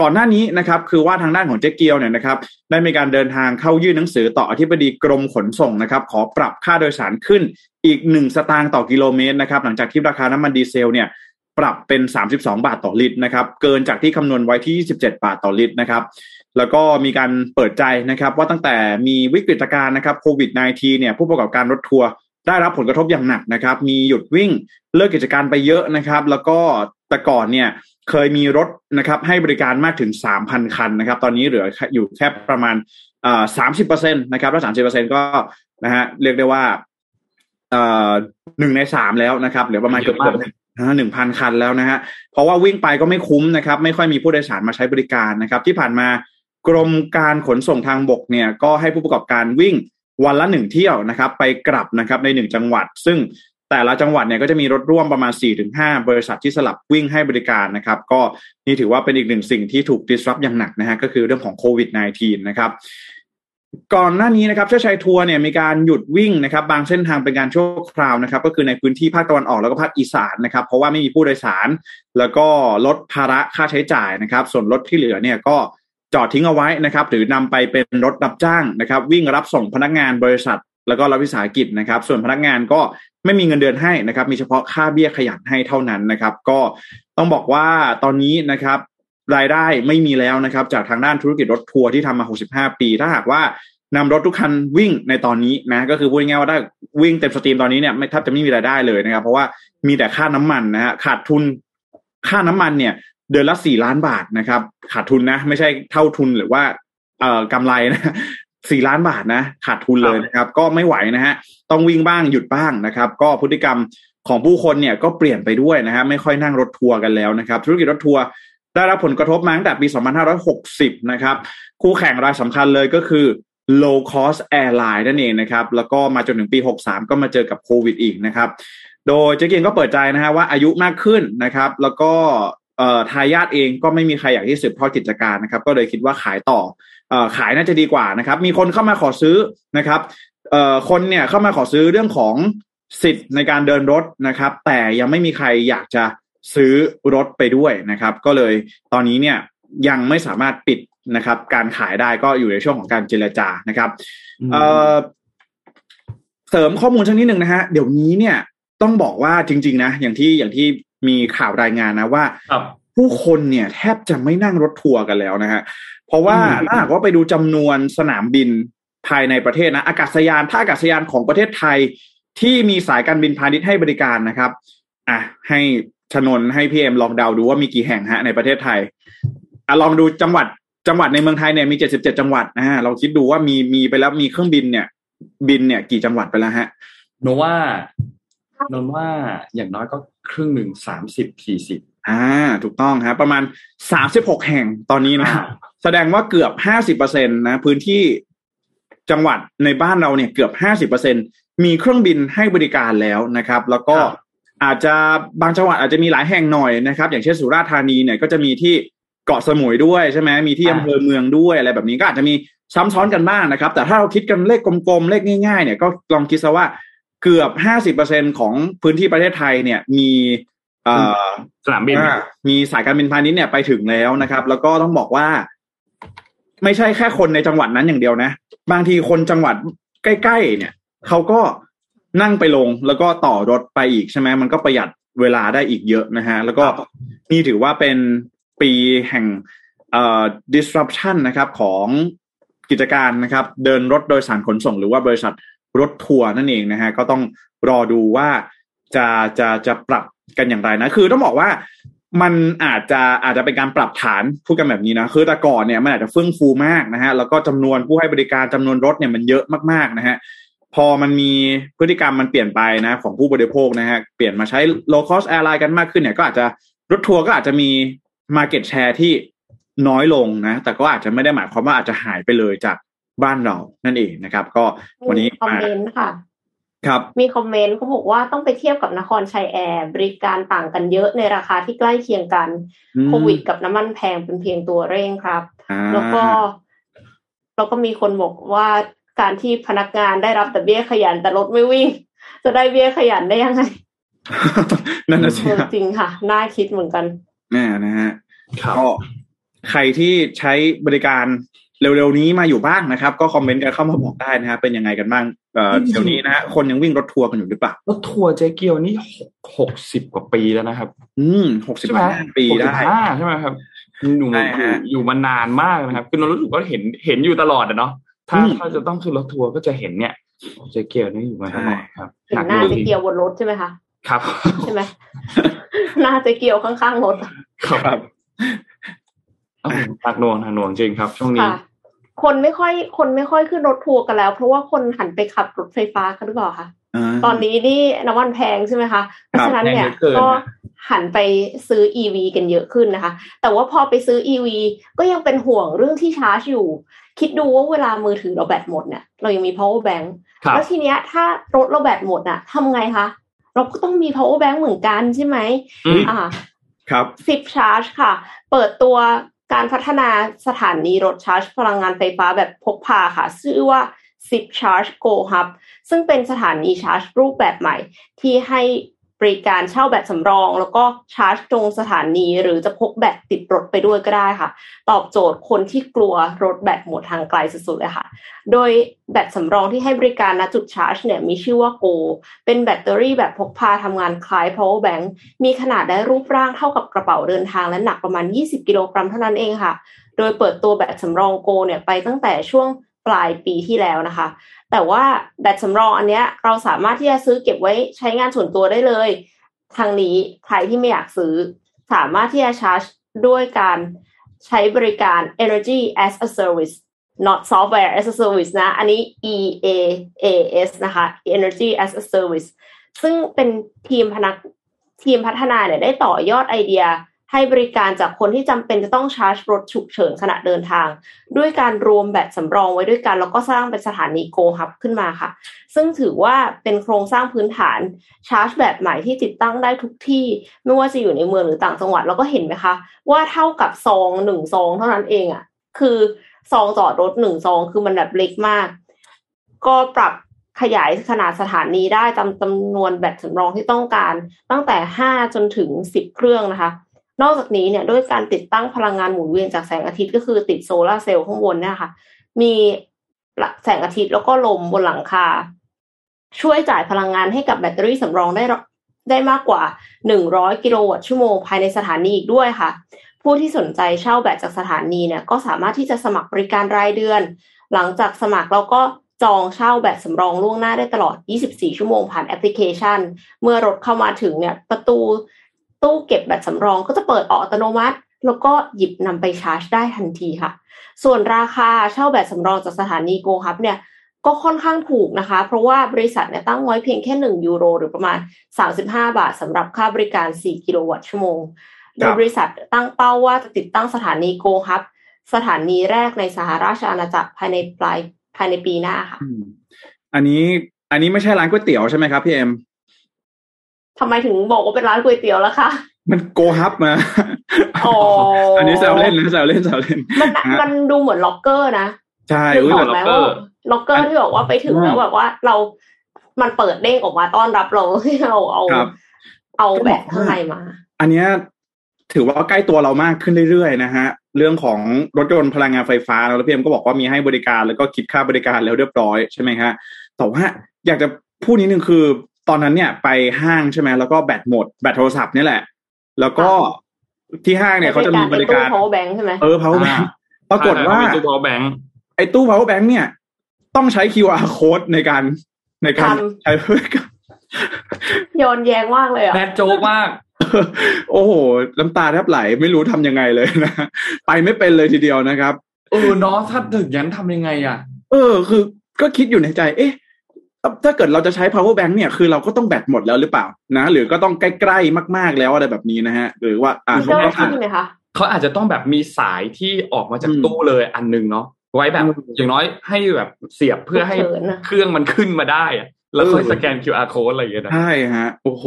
ก่อนหน้านี้นะครับคือว่าทางด้านของเจ๊เกียวเนี่ยนะครับได้มีการเดินทางเข้ายื่นหนังสือต่ออธิบดีกรมขนส่งนะครับขอปรับค่าโดยสารขึ้นอีกหนึ่งสตางค์ต่อกิโลเมตรนะครับหลังจากที่ราคาน้ำมันดีเซลเนี่ยปรับเป็น 32 บาทต่อลิตรนะครับเกินจากที่คำนวณไว้ที่ 27 บาทต่อลิตรนะครับแล้วก็มีการเปิดใจนะครับว่าตั้งแต่มีวิกฤตการณ์นะครับโควิด -19 เนี่ยผู้ประกอบการรถทัวร์ได้รับผลกระทบอย่างหนักนะครับ มีหยุดวิ่งเลิกกิจการไปเยอะนะครับ แล้วก็แต่ก่อนเนี่ย เคยมีรถนะครับให้บริการมากถึง 3,000 คันนะครับ ตอนนี้เหลืออยู่แค่ประมาณสามสิบเปอ่า30%นตนะครับแล้ว30%ก็นะฮะเรียกได้ว่าเอ่อหนึ่งในสามแล้วนะครับเหลือประมาณเกือบเยอะมากหนึ่งพันคันแล้วนะฮะเพราะว่าวิ่งไปก็ไม่คุ้มนะครับ ไม่ค่อยมีผู้โดยสารมาใช้บริการนะครับ ที่ผ่านมากรมการขนส่งทางบกเนี่ยก็ให้ผู้ประกอบการวิ่งวันละหนึ่งเที่ยวนะครับ ไปกลับนะครับในหนึ่งจังหวัด ซึ่ง แต่ละจังหวัดเนี่ยก็จะมีรถร่วมประมาณ 4-5 บริษัทที่สลับวิ่งให้บริการนะครับ ก็นี่ถือว่าเป็นอีกหนึ่งสิ่งที่ถูก disrupt อย่างหนักนะฮะก็คือเรื่องของโควิด -19 นะครับก่อนหน้านี้นะครับเชื่อชัยทัวร์เนี่ยมีการหยุดวิ่งนะครับ บางเส้นทางเป็นการชั่วคราวนะครับ ก็คือในพื้นที่ภาคตะวันออกแล้วก็ภาคอีสานนะครับ เพราะว่าไม่มีผู้โดยสาร แล้วก็ลดภาระค่าใช้จ่ายนะครับ ส่วนรถที่เหลือเนี่ยก็จอดทิ้งเอาไว้นะครับ หรือนำไปเป็นรถรับจ้างนะครับ วิ่งรับส่งพนักงานบริษัท แล้วก็รัฐวิสาหกิจนะครับ ส่วนพนักงานก็ ไม่มีเงินเดือนให้นะครับ มีเฉพาะค่าเบี้ยขยันให้เท่านั้นนะครับ ก็ต้องบอกว่าตอนนี้นะครับรายได้ไม่มีแล้วนะครับ จากทางด้านธุรกิจรถทัวร์ที่ทำมา 65 ปี ถ้าหากว่านำรถทุกคันวิ่งในตอนนี้นะก็คือพูดง่ายๆว่าถ้าวิ่งเต็มสตรีมตอนนี้เนี่ยไม่แทบจะไม่มีรายได้เลยนะครับ เพราะว่ามีแต่ค่าน้ำมันนะฮะขาดทุนค่าน้ำมันเนี่ย เดือนละสี่ล้านบาทนะครับ ขาดทุนนะ ไม่ใช่เท่าทุนหรือว่าเอ่อกำไรนะ สี่ล้านบาทนะขาดทุนเลยนะครับ ก็ไม่ไหวนะฮะต้องวิ่งบ้างหยุดบ้างนะครับ ก็พฤติกรรมของผู้คนเนี่ยก็เปลี่ยนไปด้วยนะฮะไม่ค่อยนั่งรถทัวร์กันแล้วนะครับ ธุรกิจรถทัวร์ได้รับผลกระทบมาตั้งแต่ปี 2560 นะครับ คู่แข่งรายสำคัญเลยก็คือ low cost airline นั่นเองนะครับ แล้วก็มาจนถึงปี 63 ก็มาเจอกับโควิดอีกนะครับ โดยเจ๊เกียงก็เปิดใจนะฮะว่าอายุมากขึ้นนะครับ แล้วก็เอ่อทายาทเองก็ไม่มีใครอยากที่สืบทอดกิจการนะครับ ก็เลยคิดว่าขายต่อเอ่อ ขายน่าจะดีกว่านะครับ มีคนเข้ามาขอซื้อนะครับเอ่อคนเนี่ยเข้ามาขอซื้อเรื่องของสิทธิ์ในการเดินรถนะครับ แต่ยังไม่มีใครอยากจะซื้อรถไปด้วยนะครับ ก็เลยตอนนี้เนี่ยยังไม่สามารถปิดนะครับ การขายได้ก็อยู่ในช่วงของการเจรจานะครับเอ่อเสริมข้อมูลชักนิดหนึ่งนะฮะเดี๋ยวนี้เนี่ยต้องบอกว่าจริง ๆ นะ อย่างที่อย่างที่มีข่าวรายงานนะว่าครับ ผู้คนเนี่ยแทบจะไม่นั่งรถทัวร์กันแล้วนะฮะเพราะว่าอืมถ้าหากว่าไปดูจำนวนสนามบินภายในประเทศนะอากาศยานท่าอากาศยานของประเทศไทยที่มีสายการบินพาณิชย์ให้บริการนะครับ อะให้ชนนให้พีเอ็มลองเดาดูว่ามีกี่แห่งฮะในประเทศไทยอะลองดูจังหวัดจังหวัดในเมืองไทยเนี่ยมีเจ็ดสิบเจ็ดจังหวัดนะฮะเราคิดดูว่ามีมีไปแล้วมีเครื่องบินเนี่ย บินเนี่ยกี่จังหวัดไปแล้วฮะโนว่าโนนว่าอย่างน้อยก็ครึ่งหนึ่งสามสิบสี่สิบ อ่า ถูกต้องฮะประมาณสามสิบหกแห่งตอนนี้นะอ่าแสดงว่าเกือบห้าสิบเปอร์เซ็นตนะพื้นที่จังหวัดในบ้านเราเนี่ยเกือบห้าสิบเปอร์เซ็นมีเครื่องบินให้บริการแล้วนะครับ แล้วก็อาจจะบางจังหวัดอาจจะมีหลายแห่งหน่อยนะครับ อย่างเช่นสุราษฎร์ธานีเนี่ยก็จะมีที่เกาะสมุยด้วยใช่ไหมมีที่อำเภอเมืองด้วยอะไรแบบนี้ก็อาจจะมีซ้ำซ้อนกันบ้างนะครับ แต่ถ้าเราคิดกันเลขกลมๆ เลขง่ายๆเนี่ยก็ลองคิดซะว่าเกือบห้าสิบเปอร์เซ็นของพื้นที่ประเทศไทยเนี่ยมีเอ่อ สนามบินอ่ามีสายการบินพาณิชย์เนี่ยไปถึงแล้วนะครับ แล้วก็ต้องบอกว่า ไม่ใช่แค่คนในจังหวัดนั้นอย่างเดียวนะ บางทีคนจังหวัดใกล้ๆเนี่ยเขาก็นั่งไปลงแล้วก็ต่อรถไปอีกใช่ไหมมันก็ประหยัดเวลาได้อีกเยอะนะฮะ แล้วก็นี่ถือว่าเป็นปีแห่งเอ่อ disruption นะครับของกิจการนะครับ เดินรถโดยสารขนส่ง หรือว่าบริษัทรถทัวร์นั่นเองนะฮะก็ต้องรอดูว่าจะจะจะปรับ กันอย่างไรนะ คือต้องบอกว่ามันอาจจะอาจจะเป็นการปรับฐานพูดกันแบบนี้นะคือแต่ก่อนเนี่ยมันอาจจะเฟื่องฟูมากนะฮะแล้วก็จำนวนผู้ให้บริการจำนวนรถเนี่ยมันเยอะมากๆนะฮะพอมันมีพฤติกรรมมันเปลี่ยนไปนะ ของผู้บริโภคนะฮะเปลี่ยนมาใช้ low cost airline กันมากขึ้นเนี่ยก็อาจจะรถทัวร์ก็อาจจะมี market share ที่น้อยลงนะ แต่ก็อาจจะไม่ได้หมายความว่าอาจจะหายไปเลยจากบ้านเรานั่นเองนะครับ ก็วันนี้มีคอมมาเมนต์ ค่ะครับมีคอมเมนต์เขาบอกว่าต้องไปเทียบกับนครชัยแอร์บริการต่างกันเยอะในราคาที่ใกล้เคียงกันอืมโควิดกับน้ำมันแพงเป็นเพียงตัวเร่งครับอ่าแล้วก็แล้วก็มีคนบอกว่าการที่พนักงานได้รับแต่เบี้ยขยันแต่รถไม่วิ่ง จะได้เบี้ยขยันได้ยังไงนั่นน่ะสิเออครับจริงค่ะ น่าคิดเหมือนกันแน่นะฮะครับก็ใครที่ใช้บริการ เร็วๆนี้มาอยู่บ้างนะครับ ก็คอมเมนต์กันเข้ามาบอกได้นะฮะเป็นยังไงกันบ้างเอ่อเดี๋ยวนี้นะฮะคนยังวิ่งรถทัวร์กันอยู่หรือเปล่ารถทัวร์เจ๊เกียวนี่หกหกสิบกว่าปีแล้วนะครับ อืมหกสิบใช่ไหมห้าปีได้ห้าใช่ไหมครับอยู่ใช่อยู่ฮะอยู่มานานมากนะครับคือเรารู้สึกว่าเห็นเห็นอยู่ตลอดอะเนาะถ้าอืมถ้าจะต้องขึ้นรถทัวร์ก็จะเห็นเนี่ยเจ๊เกียวนี่อยู่มาตลอดครับเห็นหน้าดูเจ๊เกียวบนรถใช่ไหมคะครับใช่ไหมหน้าเจ๊เกียวข้างๆรถครับครับอ้าวหนักหน่วงหนักหน่วงจริงครับ ช่วงนี้ ค่ะคนไม่ค่อย คนไม่ค่อยขึ้นรถทัวร์กันแล้ว เพราะว่าคนหันไปขับรถไฟฟ้ากันหรือเปล่าคะาตอนนี้นี่น้ำมันแพงใช่ไหมคะเพราะฉะนั้นเนี่ยแพงเหลือเกินก็นะหันไปซื้อ EV กันเยอะขึ้นนะคะ แต่ว่าพอไปซื้อ EV ก็ยังเป็นห่วงเรื่องที่ชาร์จอยู่ คิดดูว่าเวลามือถือเราแบตหมดเนี่ยเรายังมี power bank ครับแล้วทีเนี้ยถ้ารถเราแบตหมดอะทำไงคะเราก็ต้องมี power bank เหมือนกันใช่ไหมอืมอ่า ครับสิบชาร์จค่ะ เปิดตัว การพัฒนาสถานีรถชาร์จพลังงานไฟฟ้าแบบพกพาค่ะ ชื่อว่า Zip Charge Go Hub ซึ่งเป็นสถานีชาร์จรูปแบบใหม่ที่ให้ บริการเช่าแบตสำรอง แล้วก็ชาร์จตรงสถานี หรือจะพกแบตติดรถไปด้วยก็ได้ค่ะ ตอบโจทย์คนที่กลัวรถแบตหมดทางไกลสุดๆเลยค่ะ โดยแบตสำรองที่ให้บริการณจุดชาร์จเนี่ยมีชื่อว่า Go เป็นแบตเตอรี่แบบพกพาทำงานคล้าย power bank มีขนาดและรูปร่างเท่ากับกระเป๋าเดินทางและหนักประมาณ 20 กิโลกรัมเท่านั้นเองค่ะ โดยเปิดตัวแบตสำรองโกเนี่ยไปตั้งแต่ช่วงปลายปีที่แล้วนะคะ แต่ว่าแบตสำรองอันเนี้ยเราสามารถที่จะซื้อเก็บไว้ใช้งานส่วนตัวได้เลย ทางนี้ใครที่ไม่อยากซื้อ สามารถที่จะชาร์จด้วยการใช้บริการ Energy as a Service not software as a service นะ อันนี้ E A A S นะคะ Energy as a Service ซึ่งเป็นทีมพนักทีมพัฒนาเนี่ยได้ต่อยอดไอเดีย ให้บริการจากคนที่จำเป็นจะต้องชาร์จรถฉุกเฉินขณะเดินทาง ด้วยการรวมแบตสำรองไว้ด้วยกัน แล้วก็สร้างเป็นสถานีโกฮับขึ้นมาค่ะ ซึ่งถือว่าเป็นโครงสร้างพื้นฐานชาร์จแบตใหม่ที่ติดตั้งได้ทุกที่ ไม่ว่าจะอยู่ในเมืองหรือต่างจังหวัดแล้วก็เห็นไหมคะ ว่าเท่ากับซองหนึ่งซองเท่านั้นเองอะ่ะ คือซองจอดรถหนึ่งซองคือมันแบบเล็กมาก ก็ปรับขยายขนาดสถานีได้ตามจำนวนแบตสำรองที่ต้องการตั้งแต่ห้าจนถึงสิบเครื่องนะคะ นอกจากนี้เนี่ยด้วยการติดตั้งพลังงานหมุนเวียนจากแสงอาทิตย์ก็คือติดโซลาร์เซลล์ข้างบนเนี่ยค่ะ มีแสงอาทิตย์แล้วก็ลมบนหลังคา ช่วยจ่ายพลังงานให้กับแบตเตอรี่สำรองได้ได้มากกว่า 100 กิโลวัตต์ชั่วโมงภายในสถานีอีกด้วยค่ะ ผู้ที่สนใจเช่าแบตจากสถานีเนี่ยก็สามารถที่จะสมัครบริการรายเดือน หลังจากสมัครเราก็จองเช่าแบตสำรองล่วงหน้าได้ตลอด 24 ชั่วโมงผ่านแอปพลิเคชัน เมื่อรถเข้ามาถึงเนี่ยประตู ตู้เก็บแบตสำรองก็จะเปิดออกอัตโนมัติ แล้วก็หยิบนำไปชาร์จได้ทันทีค่ะ ส่วนราคาเช่าแบตสำรองจากสถานีโกฮับเนี่ยก็ค่อนข้างถูกนะคะ เพราะว่าบริษัทเนี่ยตั้งไว้เพียงแค่ 1 ยูโร หรือประมาณ 35 บาทสำหรับค่าบริการ 4 กิโลวัตต์ชั่วโมง โดยบริษัทตั้งเป้าว่าจะติดตั้งสถานีโกฮับ สถานีแรกในสหราชอาณาจักรภายในปลายภายในปีหน้าค่ะ อันนี้อันนี้ไม่ใช่ร้านก๋วยเตี๋ยวใช่ไหมครับพี่เอ็ม ทำไมถึงบอกว่าเป็นร้านก๋วยเตี๋ยวล่ะคะมันโกฮับมาอ๋ออันนี้แซวเล่นนะแซวเล่นแซวเล่น มันมันดูเหมือนล็อกเกอร์นะใช่นึกอุ้ยออแต่กไหมเราว่าล็อกเกอร์ที่บอกว่าไปถึงแล้วแบบว่าเรา มันเปิดเด้งออกมาต้อนรับเราให้เราเอาครับเอาแบบข้างในมา อันเนี้ยถือว่าใกล้ตัวเรามากขึ้นเรื่อยๆนะฮะ เรื่องของรถยนต์พลังงานไฟฟ้าแล้วพี่เอ็มก็บอกว่ามีให้บริการแล้วก็คิดค่าบริการแล้วเรียบร้อยใช่ไหมฮะแต่ว่าอยากจะพูดนิดนึงคือ ตอนนั้นเนี่ยไปห้างใช่ไหมแล้วก็แบตหมดแบตโทรศัพท์นี่แหละ แล้วก็ที่ห้างเนี่ยเขาจะมีบริการในตู้ power bank ใช่ไหมเออ power bank ปรากฏว่าเป็นตู้ power bank ไอ้ตู้ power bank เนี่ย ต้องใช้ QR code ในการในการใช้บริการย้อนแย้งมากเลยอะแบดโจ๊กมาก โอ้โหน้ำตาแทบไหลไม่รู้ทำยังไงเลยนะไปไม่เป็นเลยทีเดียวนะครับเออเนาะถ้าถึงยันทำยังไงอะ เออ คือก็คิดอยู่ในใจ เอ๊ะ ถ้าเกิดเราจะใช้ power bank เนี่ยคือเราก็ต้องแบตหมดแล้วหรือเปล่านะ หรือก็ต้องใกล้ๆมาก ๆแล้วอะไรแบบนี้นะฮะ หรือว่าอ่ามีเจ้าหน้าที่ไหมคะเขาอาจจะต้องแบบมีสายที่ออกมาจากอืมตู้เลยอันหนึงเนาะไว้แบบอืมอย่างน้อยให้แบบเสียบเพื่อให้ฉุกเฉินน่ะเครื่องมันขึ้นมาได้อะแล้วค่อยเออสแกน QR code อะไรอย่างเงี้ยนะใช่ฮะ โอ้โห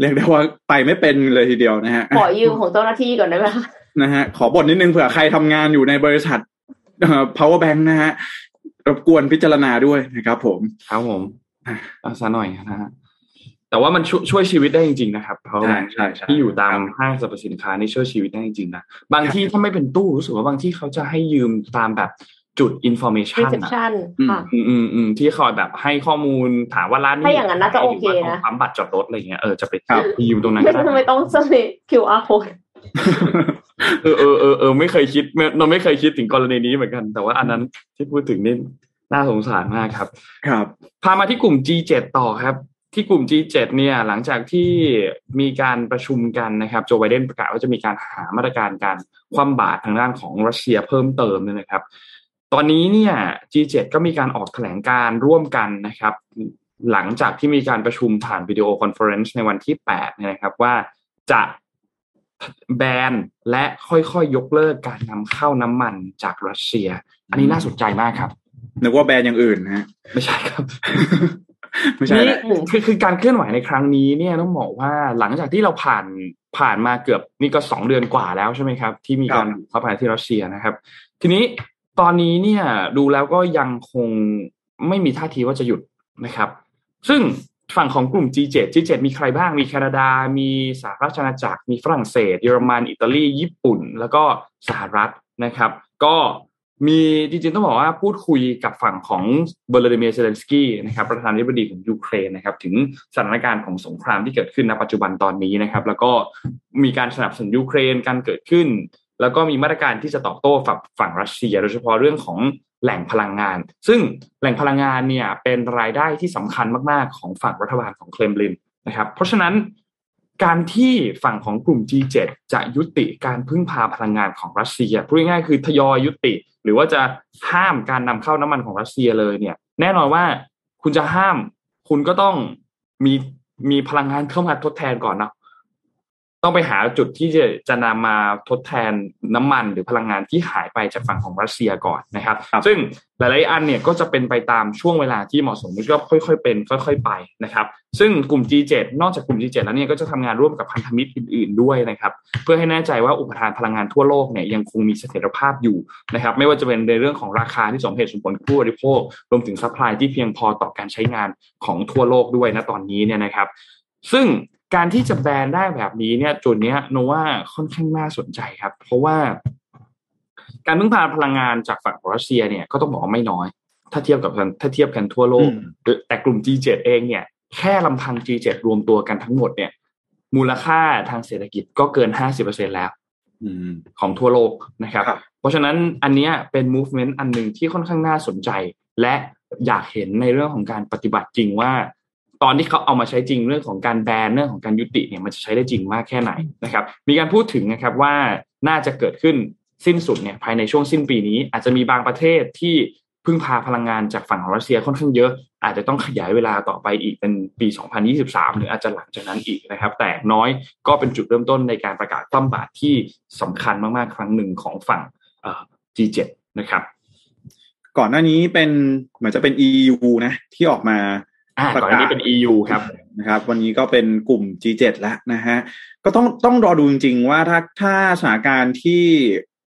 เรียกได้ว่าไปไม่เป็นเลยทีเดียวนะฮะ ขอยืมของเจ้าหน้าที่ก่อนได้ไหมคะนะฮะ ขอบ่นนิดนึงเผื่อใครทำงานอยู่ในบริษัทเอ่อ power bank นะฮะ รบกวนพิจารณาด้วยนะครับ ผมครับผมอะเอาซะหน่อยนะฮะแต่ว่ามันช่วยช่วยชีวิตได้จริงๆนะครับ power ใช่ bank ใช่ใช่ที่อยู่ตามครับห้างสรรพสินค้านี่ช่วยชีวิตได้จริงๆนะบางที่ถ้าไม่เป็นตู้รู้สึกว่าบางที่เขาจะให้ยืมตามแบบจุด information อะ reception ค่ะอืมอืมอืมที่คอยแบบให้ข้อมูลถามว่าร้านนี้ถ้าอย่างนั้นน่าจะโอเคนะหรืว่าต้องปั๊มบัตรจอดรถอะไรเงี้ยเออจะไปครับยืมตรงนั้นไม่ก็ได้ไม่ต้องสลิป QR code เออเออเออเออไม่เคยคิดไม่เราไม่เคยคิดถึงกรณีนี้เหมือนกัน แต่ว่าอันนั้นที่พูดถึงนี่น่าสงสารมากครับ ครับ พามาที่กลุ่ม G7 ต่อครับ ที่กลุ่ม G7 เนี่ย หลังจากที่มีการประชุมกันนะครับ โจไบเดนประกาศว่าจะมีการหามาตรการการคว่ำบาตรทางด้านของรัสเซียเพิ่มเติมเนี่ยนะครับ ตอนนี้เนี่ย G7 ก็มีการออกแถลงการร่วมกันนะครับ หลังจากที่มีการประชุมผ่าน video conference ในวันที่8เนี่ยนะครับว่าจะ แบนและค่อยๆยกเลิกการนำเข้าน้ำมันจากรัสเซีย อันนี้น่าสนใจมากครับนึกว่าแบรนด์อย่างอื่นนะฮะไม่ใช่ครับไม่ใช่นี่นะคือคือการเคลื่อนไหวในครั้งนี้เนี่ยต้องบอกว่าหลังจากที่เราผ่านผ่านมาเกือบนี่ก็สองเดือนกว่าแล้วใช่ไหมครับ ที่มีการบุกเข้าไปที่รัสเซียนะครับ ทีนี้ตอนนี้เนี่ยดูแล้วก็ยังคงไม่มีท่าทีว่าจะหยุดนะครับ ซึ่ง ฝั่งของกลุ่ม G7 G7 มีใครบ้าง มีแคนาดา มีสหราชอาณาจักร มีฝรั่งเศส เยอรมัน อิตาลี ญี่ปุ่น แล้วก็สหรัฐนะครับ ก็มีจริงๆต้องบอกว่าพูดคุยกับฝั่งของเบลาดิเมียเซเลนสกี้นะครับประธานาธิบดีของยูเครนนะครับถึงสถานการณ์ของสงครามที่เกิดขึ้นณปัจจุบันตอนนี้นะครับ แล้วก็มีการสนับสนุนยูเครนการเกิดขึ้น แล้วก็มีมาตรการที่จะตอบโต้ฝั่งฝั่งรัสเซีย โดยเฉพาะเรื่องของ แหล่งพลังงาน ซึ่งแหล่งพลังงานเนี่ยเป็นรายได้ที่สำคัญมาก ๆ ของฝั่งรัฐบาลของเคลมลินนะครับ เพราะฉะนั้นการที่ฝั่งของกลุ่ม G7 จะยุติการพึ่งพาพลังงานของรัสเซียพูดง่ายๆคือทยอยยุติ หรือว่าจะห้ามการนำเข้าน้ำมันของรัสเซียเลยเนี่ย แน่นอนว่าคุณจะห้ามคุณก็ต้องมีมีพลังงานเข้ามาทดแทนก่อนนะ ต้องไปหาจุดที่จะจะนำมาทดแทนน้ำมันหรือพลังงานที่หายไปจากฝั่งของรัสเซียก่อนนะครับ ซึ่งหลายๆอันเนี่ยก็จะเป็นไปตามช่วงเวลาที่เหมาะสมก็ค่อยๆเป็น ค่อย ๆ ไปนะครับ ซึ่งกลุ่ม G7 นอกจากกลุ่ม G7 แล้วเนี่ยก็จะทำงานร่วมกับพันธมิตรอื่น ๆด้วยนะครับ เพื่อให้แน่ใจว่าอุปทานพลังงานทั่วโลกเนี่ยยังคงมีเสถียรภาพอยู่นะครับ ไม่ว่าจะเป็นในเรื่องของราคาที่สมเหตุสมผลกับผู้บริโภครวมถึง supply ที่เพียงพอต่อการใช้งานของทั่วโลกด้วยนะตอนนี้เนี่ยนะครับ ซึ่ง การที่จะแบนได้แบบนี้เนี่ยจุดเนี้ยโนว่าค่อนข้างน่าสนใจครับ เพราะว่า การพึ่งพาพลังงานจากฝั่งรัสเซียเนี่ยก็ต้องบอกว่าไม่น้อย ถ้าเทียบกับถ้าเทียบกันทั่วโลก แต่กลุ่ม G7 เองเนี่ย แค่ลำพัง G7 รวมตัวกันทั้งหมดเนี่ย มูลค่าทางเศรษฐกิจก็เกินห้าสิบเปอร์เซ็นแล้วของทั่วโลกนะครับ เพราะฉะนั้นอันนี้เป็น movement อันหนึ่งที่ค่อนข้างน่าสนใจ และอยากเห็นในเรื่องของการปฏิบัติจริงว่า ตอนที่เขาเอามาใช้จริงเรื่องของการแบนเรื่องของการยุติเนี่ยมันจะใช้ได้จริงมากแค่ไหนนะครับ มีการพูดถึงนะครับว่าน่าจะเกิดขึ้นสิ้นสุดเนี่ยภายในช่วงสิ้นปีนี้ อาจจะมีบางประเทศที่พึ่งพาพลังงานจากฝั่งรัสเซียค่อนข้างเยอะ อาจจะต้องขยายเวลาต่อไปอีกเป็นปี 2023 หรืออาจจะหลังจากนั้นอีกนะครับ แต่น้อยก็เป็นจุดเริ่มต้นในการประกาศคว่ำบาตรที่สำคัญมากๆ ครั้งหนึ่งของฝั่ง G7 นะครับ ก่อนหน้านี้เป็นเหมือนจะเป็น EU นะที่ออกมา ก่อนนี้เป็น EU ครับนะครับ วันนี้ก็เป็นกลุ่ม G7 แล้วนะฮะก็ต้องต้องรอดูจริงๆว่าถ้าถ้าสถานการณ์ที่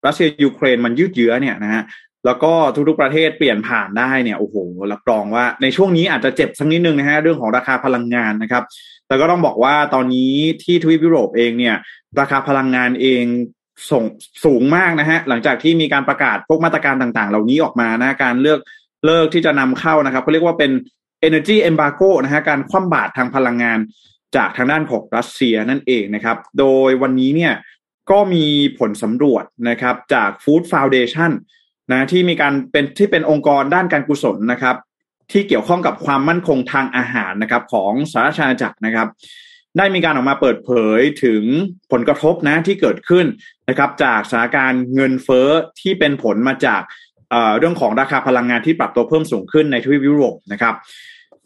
รัสเซียยูเครนมันยืดเยื้อเนี่ยนะฮะแล้วก็ทุกๆประเทศเปลี่ยนผ่านได้เนี่ยโอ้โหรับรองว่าในช่วงนี้อาจจะเจ็บสักนิดนึงนะฮะเรื่องของราคาพลังงานนะครับ แต่ก็ต้องบอกว่าตอนนี้ที่ทวีปยุโรปเองเนี่ย ราคาพลังงานเองส่งสูงมากนะฮะหลังจากที่มีการประกาศพวกมาตรการต่างๆ เหล่านี้ออกมานะการเลือกเลิกที่จะนำเข้านะครับเขาเรียกว่าเป็น Energy Embargo นะฮะการคว่ำบาตรทางพลังงานจากทางด้านของรัสเซียนั่นเองนะครับ โดยวันนี้เนี่ยก็มีผลสำรวจนะครับจาก Food Foundation นะที่มีการเป็นที่เป็นองค์กรด้านการกุศลนะครับ ที่เกี่ยวข้องกับความมั่นคงทางอาหารนะครับ ของสหราชอาณาจักรนะครับ ได้มีการออกมาเปิดเผยถึงผลกระทบนะที่เกิดขึ้นนะครับ จากสถานการณ์เงินเฟ้อที่เป็นผลมาจาก เรื่องของราคาพลังงานที่ปรับตัวเพิ่มสูงขึ้นในทวีปยุโรปนะครับ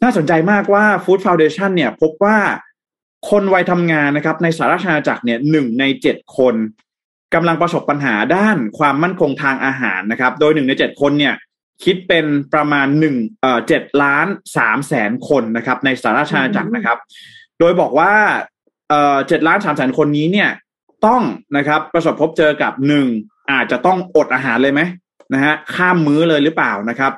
น่าสนใจมากว่า Food Foundation เนี่ยพบว่าคนวัยทำงานนะครับ ในสหราชอาณาจักรเนี่ยหนึ่งในเจ็ดคนกำลังประสบปัญหาด้านความมั่นคงทางอาหารนะครับ โดยหนึ่งในเจ็ดคนเนี่ยคิดเป็นประมาณหนึ่งเอ่อเจ็ดล้านสามแสนคนนะครับ ในสหราชอาณาจักรนะครับ โดยบอกว่าเอ่อเจ็ดล้านสามแสนคนนี้เนี่ยต้องนะครับประสบพบเจอกับหนึ่งอาจจะต้องอดอาหารเลยไหม นะฮะข้ามมื้อเลยหรือเปล่านะครับ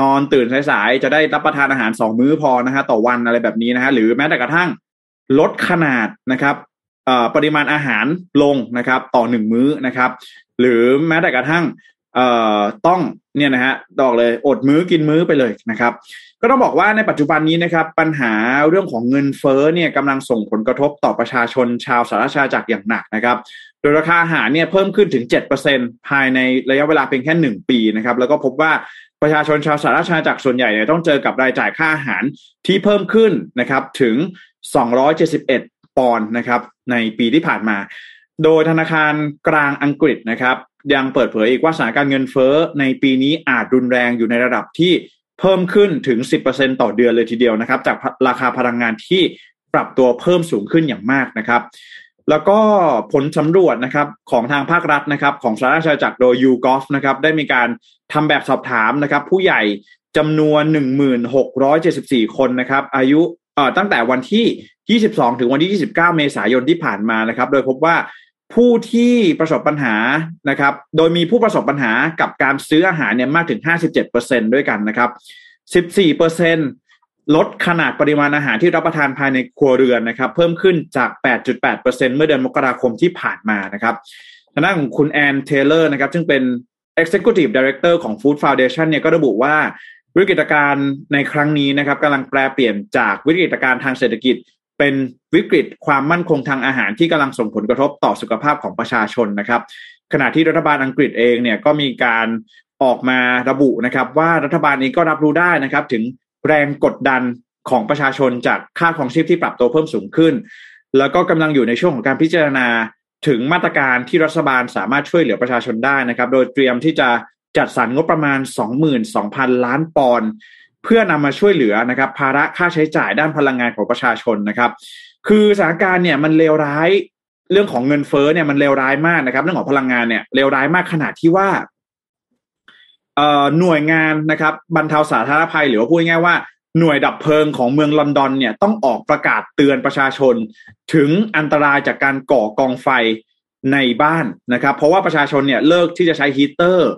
นอนตื่นสายๆจะได้รับประทานอาหารสองมื้อพอนะฮะต่อวันอะไรแบบนี้นะฮะหรือแม้แต่กระทั่งลดขนาดนะครับปริมาณอาหารลงนะครับ ต่อหนึ่งมื้อนะครับ หรือแม้แต่กระทั่งต้องเนี่ยนะฮะบอกเลยอดมื้อกินมื้อไปเลยนะครับ ก็ต้องบอกว่าในปัจจุบันนี้นะครับ ปัญหาเรื่องของเงินเฟ้อเนี่ยกำลังส่งผลกระทบต่อประชาชนชาวสารชาจากอย่างหนักนะครับ โดยราคาอาหารเนี่ยเพิ่มขึ้นถึง 7%ภายในระยะเวลาเพียงแค่ 1 ปีนะครับ แล้วก็พบว่าประชาชนชาวสหราชาณาจักรส่วนใหญ่เนี่ยต้องเจอกับรายจ่ายค่าอาหารที่เพิ่มขึ้นนะครับถึง 271 ปอนด์นะครับในปีที่ผ่านมา โดยธนาคารกลางอังกฤษนะครับยังเปิดเผยอีกว่าสถานการณ์เงินเฟ้อในปีนี้อาจรุนแรงอยู่ในระดับที่ เพิ่มขึ้นถึง 10%ต่อเดือนเลยทีเดียวนะครับ จากราคาพลังงานที่ปรับตัวเพิ่มสูงขึ้นอย่างมากนะครับ แล้วก็ผลสำรวจนะครับของทางภาครัฐนะครับ ของสหราชอาณาจักรโดย YouGov นะครับได้มีการทำแบบสอบถามนะครับ ผู้ใหญ่จำนวน 1674 คนนะครับ อายุตั้งแต่วันที่ 22 ถึงวันที่ 29 เมษายนที่ผ่านมานะครับ โดยพบว่า ผู้ที่ประสบปัญหานะครับ โดยมีผู้ประสบปัญหากับการซื้ออาหารเนี่ยมากถึง 57%ด้วยกันนะครับ 14%ลดขนาดปริมาณอาหารที่รับประทานภายในครัวเรือนนะครับ เพิ่มขึ้นจาก 8.8%เมื่อเดือนมกราคมที่ผ่านมานะครับทางด้านของคุณแอนเทเลอร์นะครับ ซึ่งเป็น Executive Director ของ Food Foundation เนี่ยก็ระบุว่าวิกฤตการณ์ในครั้งนี้นะครับกำลังแปลเปลี่ยนจากวิกฤตการณ์ทางเศรษฐกิจ เป็นวิกฤตความมั่นคงทางอาหารที่กำลังส่งผลกระทบต่อสุขภาพของประชาชนนะครับ ขณะที่รัฐบาลอังกฤษเองเนี่ยก็มีการออกมาระบุนะครับ ว่ารัฐบาลนี้ก็รับรู้ได้นะครับ ถึงแรงกดดันของประชาชนจากค่าของชีพที่ปรับตัวเพิ่มสูงขึ้น แล้วก็กำลังอยู่ในช่วงของการพิจารณาถึงมาตรการที่รัฐบาลสามารถช่วยเหลือประชาชนได้นะครับ โดยเตรียมที่จะจัดสรรงบประมาณ 22,000 ล้านปอนด์ พื่อนำมาช่วยเหลือนะครับภาระค่าใช้จ่ายด้านพลังงานของประชาชนนะครับ คือสถานการณ์เนี่ยมันเลวร้ายเรื่องของเงินเฟ้อเนี่ยมันเลวร้ายมากนะครับ เรื่องของพลังงานเนี่ยเลวร้ายมากขนาดที่ว่าหน่วยงานนะครับบรรเทาสาธารณภัย หรือว่าพูดง่ายว่าหน่วยดับเพลิงของเมืองลอนดอนเนี่ยต้องออกประกาศเตือนประชาชน ถึงอันตรายจากการก่อกองไฟในบ้านนะครับ เพราะว่าประชาชนเนี่ยเลิกที่จะใช้ฮีเตอร์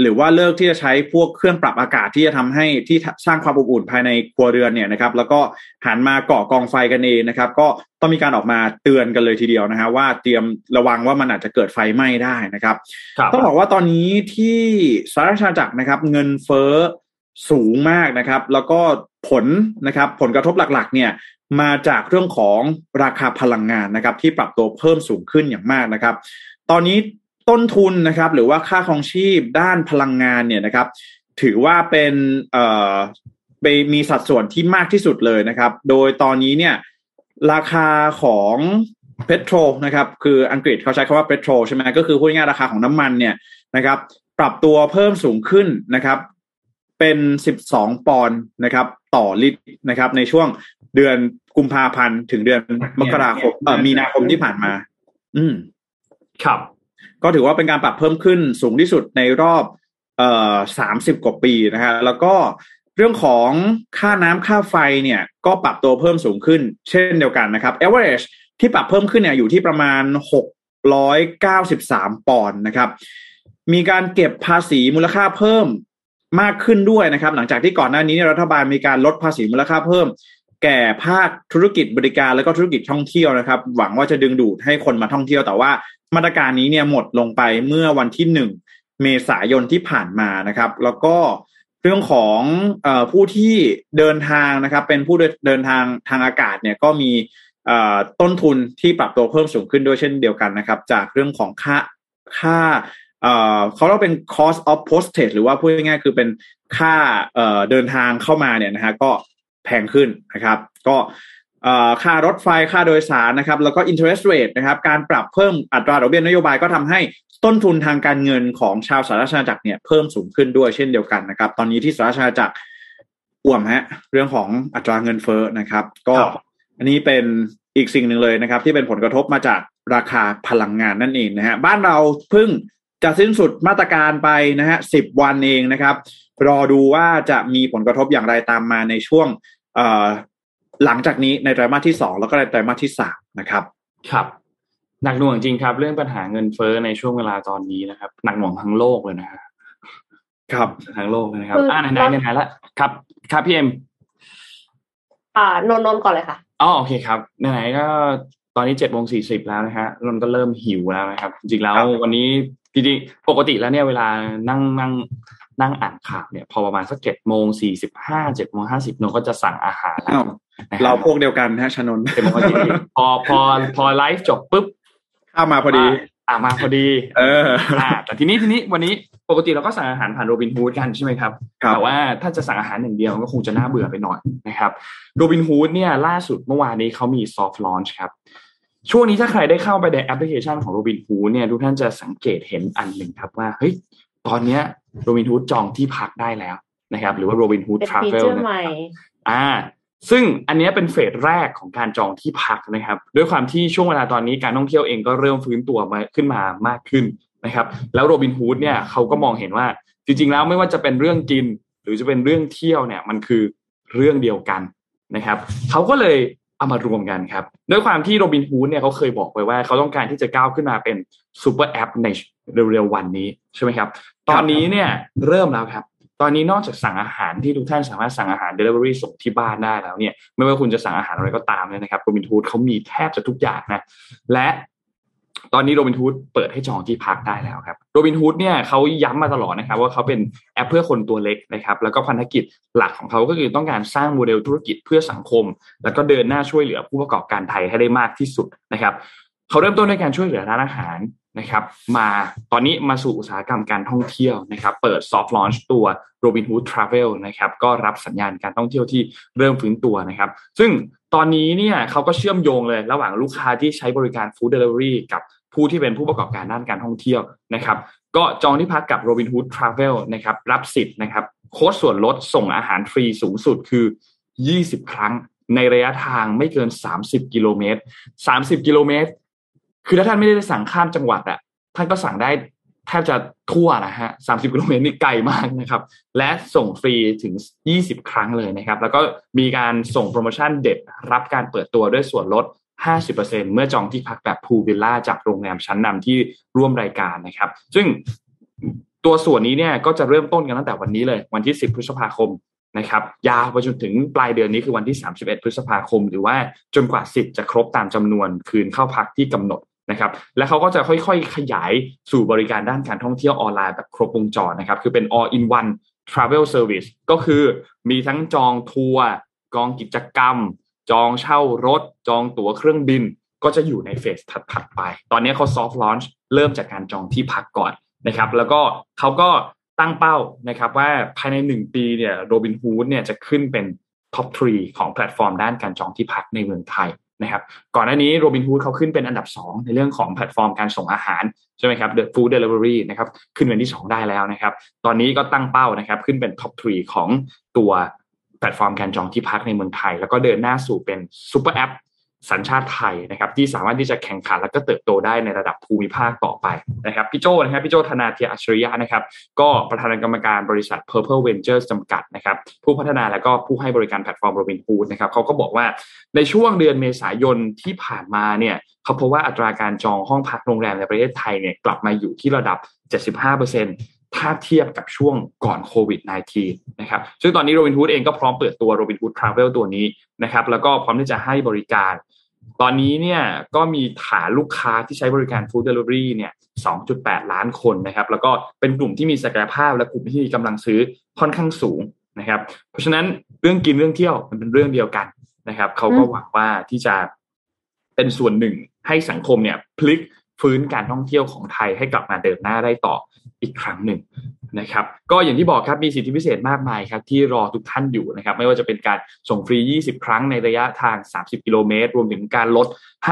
หรือว่าเลิกที่จะใช้พวกเครื่องปรับอากาศที่จะทำให้ที่สร้างความอบอุ่นภายในครัวเรือนเนี่ยนะครับ แล้วก็หันมาก่อกองไฟกันเองนะครับ ก็ต้องมีการออกมาเตือนกันเลยทีเดียวนะฮะว่าเตรียมระวังว่ามันอาจจะเกิดไฟไหม้ได้นะครับต้องบอกว่าตอนนี้ที่สหรัฐอเมริกานะครับ เงินเฟ้อสูงมากนะครับ แล้วก็ผลนะครับผลกระทบหลักๆ เนี่ยมาจากเรื่องของราคาพลังงานนะครับ ที่ปรับตัวเพิ่มสูงขึ้นอย่างมากนะครับ ตอนนี้ ต้นทุนนะครับ หรือว่าค่าครองชีพด้านพลังงานเนี่ยนะครับ ถือว่าเป็นเอ่อไปมีสัดส่วนที่มากที่สุดเลยนะครับ โดยตอนนี้เนี่ยราคาของเพโตรนะครับ คืออังกฤษเขาใช้คำว่าเพโตรใช่ไหมก็คือพูดง่ายราคาของน้ำมันเนี่ยนะครับ ปรับตัวเพิ่มสูงขึ้นนะครับ เป็นสิบสองปอนด์นะครับ ต่อลิตรนะครับ ในช่วงเดือนกุมภาพันธ์ถึงเดือนมกราคมเอ่อมีนาคมที่ผ่านมา อืม ครับ ก็ถือว่าเป็นการปรับเพิ่มขึ้นสูงที่สุดในรอบเอ่อสามสิบกว่าปีนะฮะแล้วก็เรื่องของค่าน้ำค่าไฟเนี่ยก็ปรับตัวเพิ่มสูงขึ้น เช่นเดียวกันนะครับ average ที่ปรับเพิ่มขึ้นเนี่ยอยู่ที่ประมาณหกร้อยเก้าสิบสามปอนด์นะครับ มีการเก็บภาษีมูลค่าเพิ่มมากขึ้นด้วยนะครับ หลังจากที่ก่อนหน้านี้รัฐบาลมีการลดภาษีมูลค่าเพิ่ม แก่ภาคธุรกิจบริการแล้วก็ธุรกิจท่องเที่ยวนะครับ หวังว่าจะดึงดูดให้คนมาท่องเที่ยว แต่ว่ามาตรการนี้เนี่ยหมดลงไปเมื่อวันที่หนึ่งเมษายนที่ผ่านมานะครับ แล้วก็เรื่องของอผู้ที่เดินทางนะครับ เป็นผู้เดินทางทางอากาศเนี่ยก็มีต้นทุนที่ปรับตัวเพิ่มสูงขึ้นด้วยเช่นเดียวกันนะครับ จากเรื่องของค่าค่าเขาเรียกเป็น cost of postage หรือว่าพูดง่ายๆคือเป็นค่าเดินทางเข้ามาเนี่ยนะฮะก็ แพงขึ้นนะครับ ก็ค่ารถไฟค่าโดยสารนะครับ แล้วก็ interest rate นะครับ การปรับเพิ่มอัตราดอกเบี้ยนโยบายก็ทำให้ต้นทุนทางการเงินของชาวสหรัฐอาณาจักรเนี่ยเพิ่มสูงขึ้นด้วยเช่นเดียวกันนะครับ ตอนนี้ที่สหรัฐอาณาจักรอ่วมฮะเรื่องของอัตราเงินเฟ้อนะครับ ก็อันนี้เป็นอีกสิ่งหนึ่งเลยนะครับ ที่เป็นผลกระทบมาจากราคาพลังงานนั่นเองนะฮะบ้านเราเพิ่งจะสิ้นสุดมาตรการไปนะฮะสิบวันเองนะครับ รอดูว่าจะมีผลกระทบอย่างไรตามมาในช่วง หลังจากนี้ในไตรมาสที่สองแล้วก็ในไตรมาสที่สามนะครับ ครับหนักหน่วงจริงครับ เรื่องปัญหาเงินเฟ้อในช่วงเวลาตอนนี้นะครับหนักหน่วงทั้งโลกเลยนะครับครับทั้งโลกเลยนะครับอ่าไหนไหนไหนละครับ ครับพี่เอ็มอ่านนนก่อนเลยค่ะอ๋อโอเคครับไหนก็ตอนนี้เจ็ดโมงสี่สิบแล้วนะฮะนนก็เริ่มหิวแล้วนะครับ จริงแล้ววันนี้จริงๆปกติแล้วเนี่ยเวลานั่งนั่ง นั่งอ่านข่าวเนี่ยพอประมาณสักเจ็ดโมงสี่สิบห้าเจ็ดโมงห้าสิบนนก็จะสั่งอาหารแล้วเราพวกเดียวกันนะชนนพอพอพอไลฟ์จบปุ๊บเข้ามาพอดี อ่ามาพอดี เอออ่าแต่ทีนี้ทีนี้วันนี้ปกติเราก็สั่งอาหารผ่านโรบินฮูดกันใช่ไหมครับแต่ว่าถ้าจะสั่งอาหารหนึ่งเดียวก็คงจะน่าเบื่อไปหน่อยนะครับโรบินฮูดเนี่ยล่าสุดเมื่อวานนี้เขามี soft launch ครับช่วงนี้ถ้าใครได้เข้าไปในแอปพลิเคชันของโรบินฮูดเนี่ยทุกท่านจะสังเกตเห็นอันหนึ่งครับว่าเฮ้ย ตอนเนี้ยโรบินฮูดจองที่พักได้แล้วนะครับ หรือว่าโรบินฮูด Travel อ่า ซึ่งอันนี้เป็น phase แรกของการจองที่พักนะครับ ด้วยความที่ช่วงเวลาตอนนี้การท่องเที่ยวเองก็เริ่มฟื้นตัวมาขึ้นมามากขึ้นนะครับ แล้วโรบินฮูดเนี่ยเขาก็มองเห็นว่าจริง ๆ แล้วไม่ว่าจะเป็นเรื่องกิน หรือจะเป็นเรื่องเที่ยวเนี่ยมันคือเรื่องเดียวกันนะครับเขาก็เลยเอามารวมกันครับ ด้วยความที่โรบินฮูดเนี่ยเขาเคยบอกไว้ว่าเขาต้องการที่จะก้าวขึ้นมาเป็นซูเปอร์แอปใน เร็วๆวันนี้ใช่ไหมครับ ตอนนี้เนี่ยเริ่มแล้วครับ ตอนนี้นอกจากสั่งอาหารที่ทุกท่านสามารถสั่งอาหาร Delivery ส่งที่บ้านได้แล้วเนี่ย ไม่ว่าคุณจะสั่งอาหารอะไรก็ตามเลยนะครับโรบินฮูดเขามีแทบจะทุกอย่างนะ และตอนนี้โรบินฮูดเปิดให้จองที่พักได้แล้วครับโรบินฮูดเนี่ยเขาย้ำมาตลอดนะครับว่าเขาเป็นแอปเพื่อคนตัวเล็กนะครับ แล้วก็พันธกิจหลักของเขาก็คือต้องการสร้างโมเดลธุรกิจเพื่อสังคม แล้วก็เดินหน้าช่วยเหลือผู้ประกอบการไทยให้ได้มากที่สุดนะครับเขาเริ่มต้นด้วยการช่วยเหลือร้านอาหาร นะครับ มาตอนนี้มาสู่อุตสาหกรรมการท่องเที่ยวนะครับ เปิด soft launch ตัว Robinhood Travel นะครับ ก็รับสัญญาณการท่องเที่ยวที่เริ่มฟื้นตัวนะครับ ซึ่งตอนนี้เนี่ยเขาก็เชื่อมโยงเลยระหว่างลูกค้าที่ใช้บริการ Food Delivery กับผู้ที่เป็นผู้ประกอบการด้านการท่องเที่ยวนะครับ ก็จองที่พักกับ Robinhood Travel นะครับ รับสิทธิ์นะครับ โค้ดส่วนลดส่งอาหารฟรีสูงสุดคือ 20 ครั้งในระยะทางไม่เกิน 30 กิโลเมตร 30 กิโลเมตร คือถ้าท่านไม่ได้สั่งข้ามจังหวัดอะท่านก็สั่งได้แทบจะทั่วนะฮะสามสิบกิโลเมตรนี่ไกลมากนะครับ และส่งฟรีถึงยี่สิบครั้งเลยนะครับ แล้วก็มีการส่งโปรโมชั่นเด็ดรับการเปิดตัวด้วยส่วนลด 50%เมื่อจองที่พักแบบพูวิลล่าจากโรงแรมชั้นนำที่ร่วมรายการนะครับ ซึ่งตัวส่วนนี้เนี่ยก็จะเริ่มต้นกันตั้งแต่วันนี้เลย วันที่ 10 พฤษภาคมนะครับ ยาวไปจนถึงปลายเดือนนี้คือวันที่ 31 พฤษภาคม หรือว่าจนกว่าสิทธิ์จะครบตามจำนวนคืนเข้าพักที่กำหนด นะครับและเขาก็จะค่อยๆ ขยายสู่บริการด้านการท่องเที่ยวออนไลน์แบบครบวงจรนะครับคือเป็น all in one travel service ก็คือมีทั้งจองทัวร์จองกิจกรรม จองเช่ารถ จองตั๋วเครื่องบิน ก็จะอยู่ในเฟสถัดๆไป ตอนนี้เขา soft launch เริ่มจากการจองที่พักก่อนนะครับแล้วก็เขาก็ตั้งเป้านะครับว่าภายในหนึ่งปีเนี่ยโรบินฮูดเนี่ยจะขึ้นเป็น top three ของแพลตฟอร์มด้านการจองที่พักในเมืองไทย นะครับก่อนหน้านี้โรบินฮูดเขาขึ้นเป็นอันดับ 2 ในเรื่องของแพลตฟอร์มการส่งอาหารใช่ไหมครับ The Food Delivery นะครับขึ้นเป็นที่ 2 ได้แล้วนะครับตอนนี้ก็ตั้งเป้านะครับขึ้นเป็น top three ของตัวแพลตฟอร์มการจองที่พักในเมืองไทย แล้วก็เดินหน้าสู่เป็นซูเปอร์แอป สัญชาติไทยนะครับที่สามารถที่จะแข่งขันและก็เติบโตได้ในระดับภูมิภาคต่อไปนะครับพี่โจนะครับพี่โจ้ธนาเธียรอัจฉริยะนะครับ ก็ประธานกรรมการบริษัท Purple Ventures จำกัดนะครับ ผู้พัฒนาและก็ผู้ให้บริการแพลตฟอร์ม Robinhood นะครับเขาก็บอกว่าในช่วงเดือนเมษายนที่ผ่านมาเนี่ยเขาพบว่าอัตราการจองห้องพักโรงแรมในประเทศไทยเนี่ยกลับมาอยู่ที่ระดับ 75%ถ้าเทียบกับช่วงก่อนโควิด -19 นะครับ ซึ่งตอนนี้ Robinhood เองก็พร้อมเปิดตัว Robinhood Travel ตัวนี้นะครับ แล้วก็พร้อมที่จะให้บริการ ตอนนี้เนี่ยก็มีฐานลูกค้าที่ใช้บริการ food delivery เนี่ย 2.8 ล้านคนนะครับ แล้วก็เป็นกลุ่มที่มีศักยภาพและกลุ่มที่มีกำลังซื้อค่อนข้างสูงนะครับ เพราะฉะนั้นเรื่องกินเรื่องเที่ยวมันเป็นเรื่องเดียวกันนะครับ เขาก็หวังว่าที่จะเป็นส่วนหนึ่งให้สังคมเนี่ยพลิก ฟื้นการท่องเที่ยวของไทยให้กลับมาเดินหน้าได้ต่ออีกครั้งหนึ่งนะครับ ก็อย่างที่บอกครับมีสิทธิพิเศษมากมายครับที่รอทุกท่านอยู่นะครับ ไม่ว่าจะเป็นการส่งฟรี 20 ครั้งในระยะทาง 30 กิโลเมตร รวมถึงการลด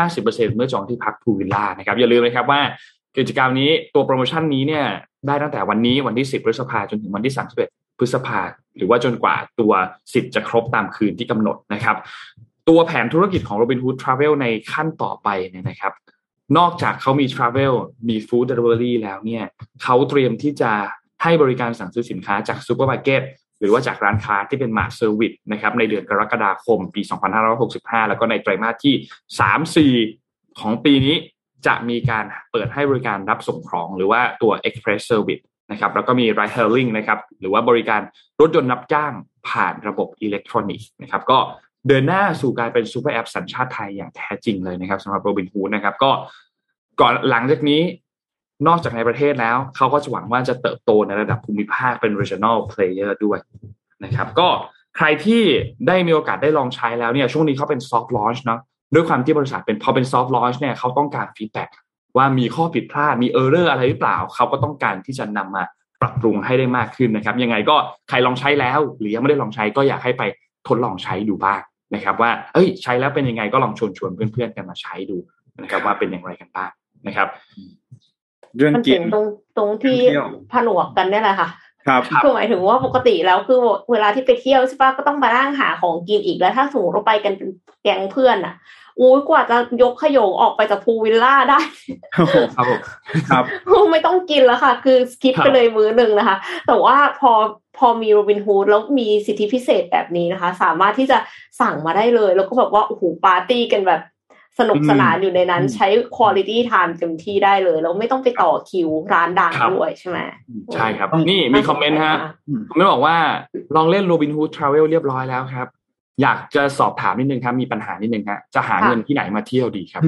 50%เมื่อจองที่พักพูวิลล่านะครับอย่าลืมนะครับว่ากิจกรรมนี้ตัวโปรโมชั่นนี้เนี่ยได้ตั้งแต่วันนี้วันที่ 10 พฤษภาจนถึงวันที่ 31 พฤษภาหรือว่าจนกว่าตัวสิทธิ์จะครบตามคืนที่กำหนดนะครับ ตัวแผนธุรกิจของ Robinhood Travel ในขั้นต่อไปเนี่ยนะครับ นอกจากเขามี Travel มี Food Delivery แล้วเนี่ยเขาเตรียมที่จะให้บริการสั่งซื้อสินค้าจากซูเปอร์มาร์เก็ตหรือว่าจากร้านค้าที่เป็น Mart Service นะครับในเดือนกรกฎาคมปี 2565 แล้วก็ในไตรมาสที่ 3-4 ของปีนี้จะมีการเปิดให้บริการรับส่งของหรือว่าตัว Express Service นะครับแล้วก็มี Ride Hailing นะครับหรือว่าบริการรถยนต์รับจ้างผ่านระบบอิเล็กทรอนิกส์นะครับก็ เดินหน้าสู่การเป็นซูเปอร์แอปสัญชาติไทยอย่างแท้จริงเลยนะครับสำหรับโรบินฮูดนะครับ ก็ก่อนหลังจากนี้นอกจากในประเทศแล้ว เขาก็จะหวังว่าจะเติบโตในระดับภูมิภาคเป็น regional player ด้วยนะครับ ก็ใครที่ได้มีโอกาสได้ลองใช้แล้วเนี่ยช่วงนี้เขาเป็น soft launch เนาะด้วยความที่บริษัทเป็นพอเป็น soft launch เนี่ยเขาต้องการ feedback ว่ามีข้อผิดพลาดมี error อะไรหรือเปล่า เขาก็ต้องการที่จะนำมาปรับปรุงให้ได้มากขึ้นนะครับ ยังไงก็ใครลองใช้แล้ว หรือยังไม่ได้ลองใช้ก็อยากให้ไปทดลองใช้ดูบ้าง นะครับว่าเอ้ยใช้แล้วเป็นยังไงก็ลองชวนชวนเพื่อนๆกันมาใช้ดูนะครับ ว่าเป็นอย่างไรกันบ้างนะครับเรื่องมันกิเจ๋นงตรงตรงที่เที่ยวผนวกกันเนี่ยแหละค่ะครับคือหมายถึงว่าปกติแล้วคือเวลาที่ไปเที่ยวใช่ปะก็ต้องมานั่งหาของกินอีกแล้ว ถ้าสมมติเราไปกันเป็นแก๊งเพื่อนอะ อู้ยกว่าจะยกขยงออกไปจากพูลวิลล่าได้ครับผมครับไม่ต้องกินแล้วค่ะ คือ skip ครับไปเลยมื้อหนึ่งนะคะ แต่ว่าพอพอมีโรบินฮูดแล้วมีสิทธิพิเศษแบบนี้นะคะ สามารถที่จะสั่งมาได้เลย แล้วก็แบบว่าโอ้โหปาร์ตี้กันแบบสนุกสนานอยู่ในนั้นใช้ quality time เต็มที่ได้เลย แล้วไม่ต้องไปต่อคิวร้านดังครับด้วยใช่ไหมใช่ครับต้องนี่มีคอมเมนต์ฮะคอมเมนต์บอกว่าลองเล่น Robinhood Travel เรียบร้อยแล้วครับ อยากจะสอบถามนิดนึงครับ มีปัญหานิดนึงฮะจะหาเงินที่ไหนมาเที่ยวดีครับ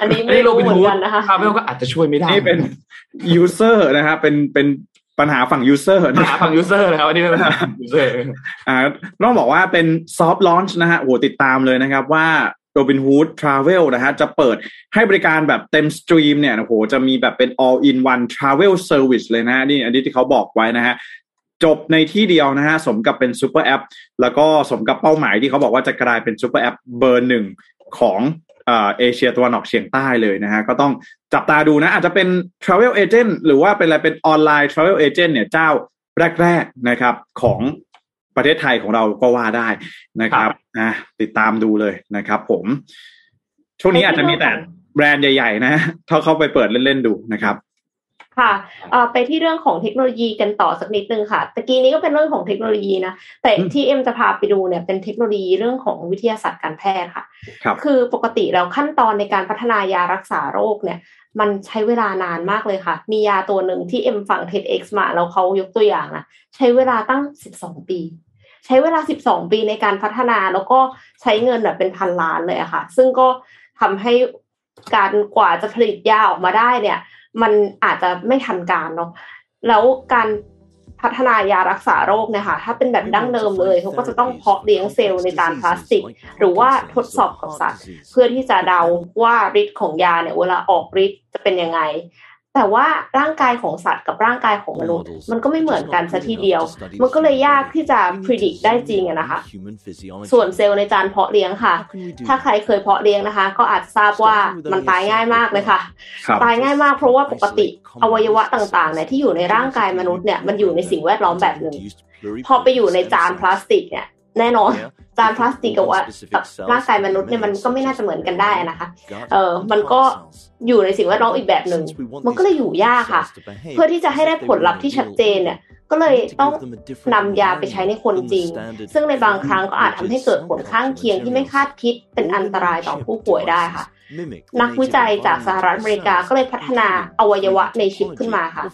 อันนี้อันไม่นี้รู้เหมือน Robinhood กันนะคะ Travel ก็อาจจะช่วยไม่ได้นี่เป็น user นะครับเป็นเป็นปัญหาฝั่ง user ปัญนะหาฝั่ง user นะครับอันนี้เป็นปัญหา user อ่าต้องบอกว่าเป็น soft launch นะฮะโหติดตามเลยนะครับว่า Robinhood Travel นะฮะจะเปิดให้บริการแบบเต็มสตรีมเนี่ยโอ้โหจะมีแบบเป็น all in one travel service เลยนะฮะนี่อันนี้ที่เขาบอกไว้นะฮะ จบในที่เดียวนะฮะสมกับเป็นซูเปอร์แอปแล้วก็สมกับเป้าหมายที่เขาบอกว่าจะกลายเป็นซูเปอร์แอปเบอร์หนึ่งของเอ่อเอเชียตะวันออกเฉียงใต้เลยนะฮะก็ต้องจับตาดูนะอาจจะเป็น Travel Agent หรือว่าเป็นอะไรเป็นออนไลน์ Travel Agent เนี่ยเจ้าแรก ๆนะครับของประเทศไทยของเราก็ว่าได้นะครับอะติดตามดูเลยนะครับผม ช่วงนี้อาจจะมีแต่แบรนด์ใหญ่ ๆ นะถ้าเข้าไปเปิดเล่น ๆ ดูนะครับ ค่ะไปที่เรื่องของเทคโนโลยีกันต่อสักนิดนึงค่ะตะกี้นี้ก็เป็นเรื่องของเทคโนโลยีนะ แต่ที่เอ็มจะพาไปดูเนี่ยเป็นเทคโนโลยีเรื่องของวิทยาศาสตร์การแพทย์ค่ะครับคือปกติแล้วขั้นตอนในการพัฒนายารักษาโรคเนี่ย มันใช้เวลานานมากเลยค่ะ มียาตัวหนึ่งที่เอ็มฟัง TEDx มาแล้วเขายกตัวอย่างนะใช้เวลาตั้งสิบสองปี ใช้เวลาสิบสองปีในการพัฒนาแล้วก็ใช้เงินแบบเป็นพันล้านเลยอะค่ะ ซึ่งก็ทำให้การกว่าจะผลิตยาออกมาได้เนี่ย มันอาจจะไม่ทันการเนาะแล้วการพัฒนายารักษาโรคเนี่ยค่ะ ถ้าเป็นแบบดั้งเดิมเลยเขาก็จะต้องเพาะเลี้ยงเซลล์ในจานพลาสติก หรือว่าทดสอบกับสัตว์ เพื่อที่จะเดาว่าฤทธิ์ของยาเนี่ยเวลาออกฤทธิ์จะเป็นยังไง แต่ว่าร่างกายของสัตว์กับร่างกายของมนุษย์ มันก็ไม่เหมือนกันซะทีเดียว มันก็เลยยากที่จะพิจิตรได้จริงนะคะ ส่วนเซลล์ในจานเพาะเลี้ยงค่ะ ถ้าใครเคยเพาะเลี้ยงนะคะ ก็อาจทราบว่ามันตายง่ายมากเลยค่ะ ตายง่ายมากเพราะว่าปกติอวัยวะต่างๆเนี่ยที่อยู่ในร่างกายมนุษย์เนี่ยมันอยู่ในสิ่งแวดล้อมแบบหนึ่งพอไปอยู่ในจานพลาสติกเนี่ย แน่นอนจานพลาสติกกับว่ากับร่างกายมนุษย์เนี่ยมันก็ไม่น่าจะเหมือนกันได้นะคะ เออมันก็อยู่ในสิ่งแวดล้อมอีกแบบหนึ่ง มันก็เลยอยู่ยากค่ะ เพื่อที่จะให้ได้ผลลัพธ์ที่ชัดเจนเนี่ยก็เลยต้องนำยาไปใช้ในคนจริง ซึ่งในบางครั้งก็อาจทำให้เกิดผลข้างเคียงที่ไม่คาดคิดเป็นอันตรายต่อผู้ป่วยได้ค่ะ นักวิจัยจากสหรัฐอเมริกาก็เลยพัฒนาอวัยวะในชิปขึ้นมาค่ะ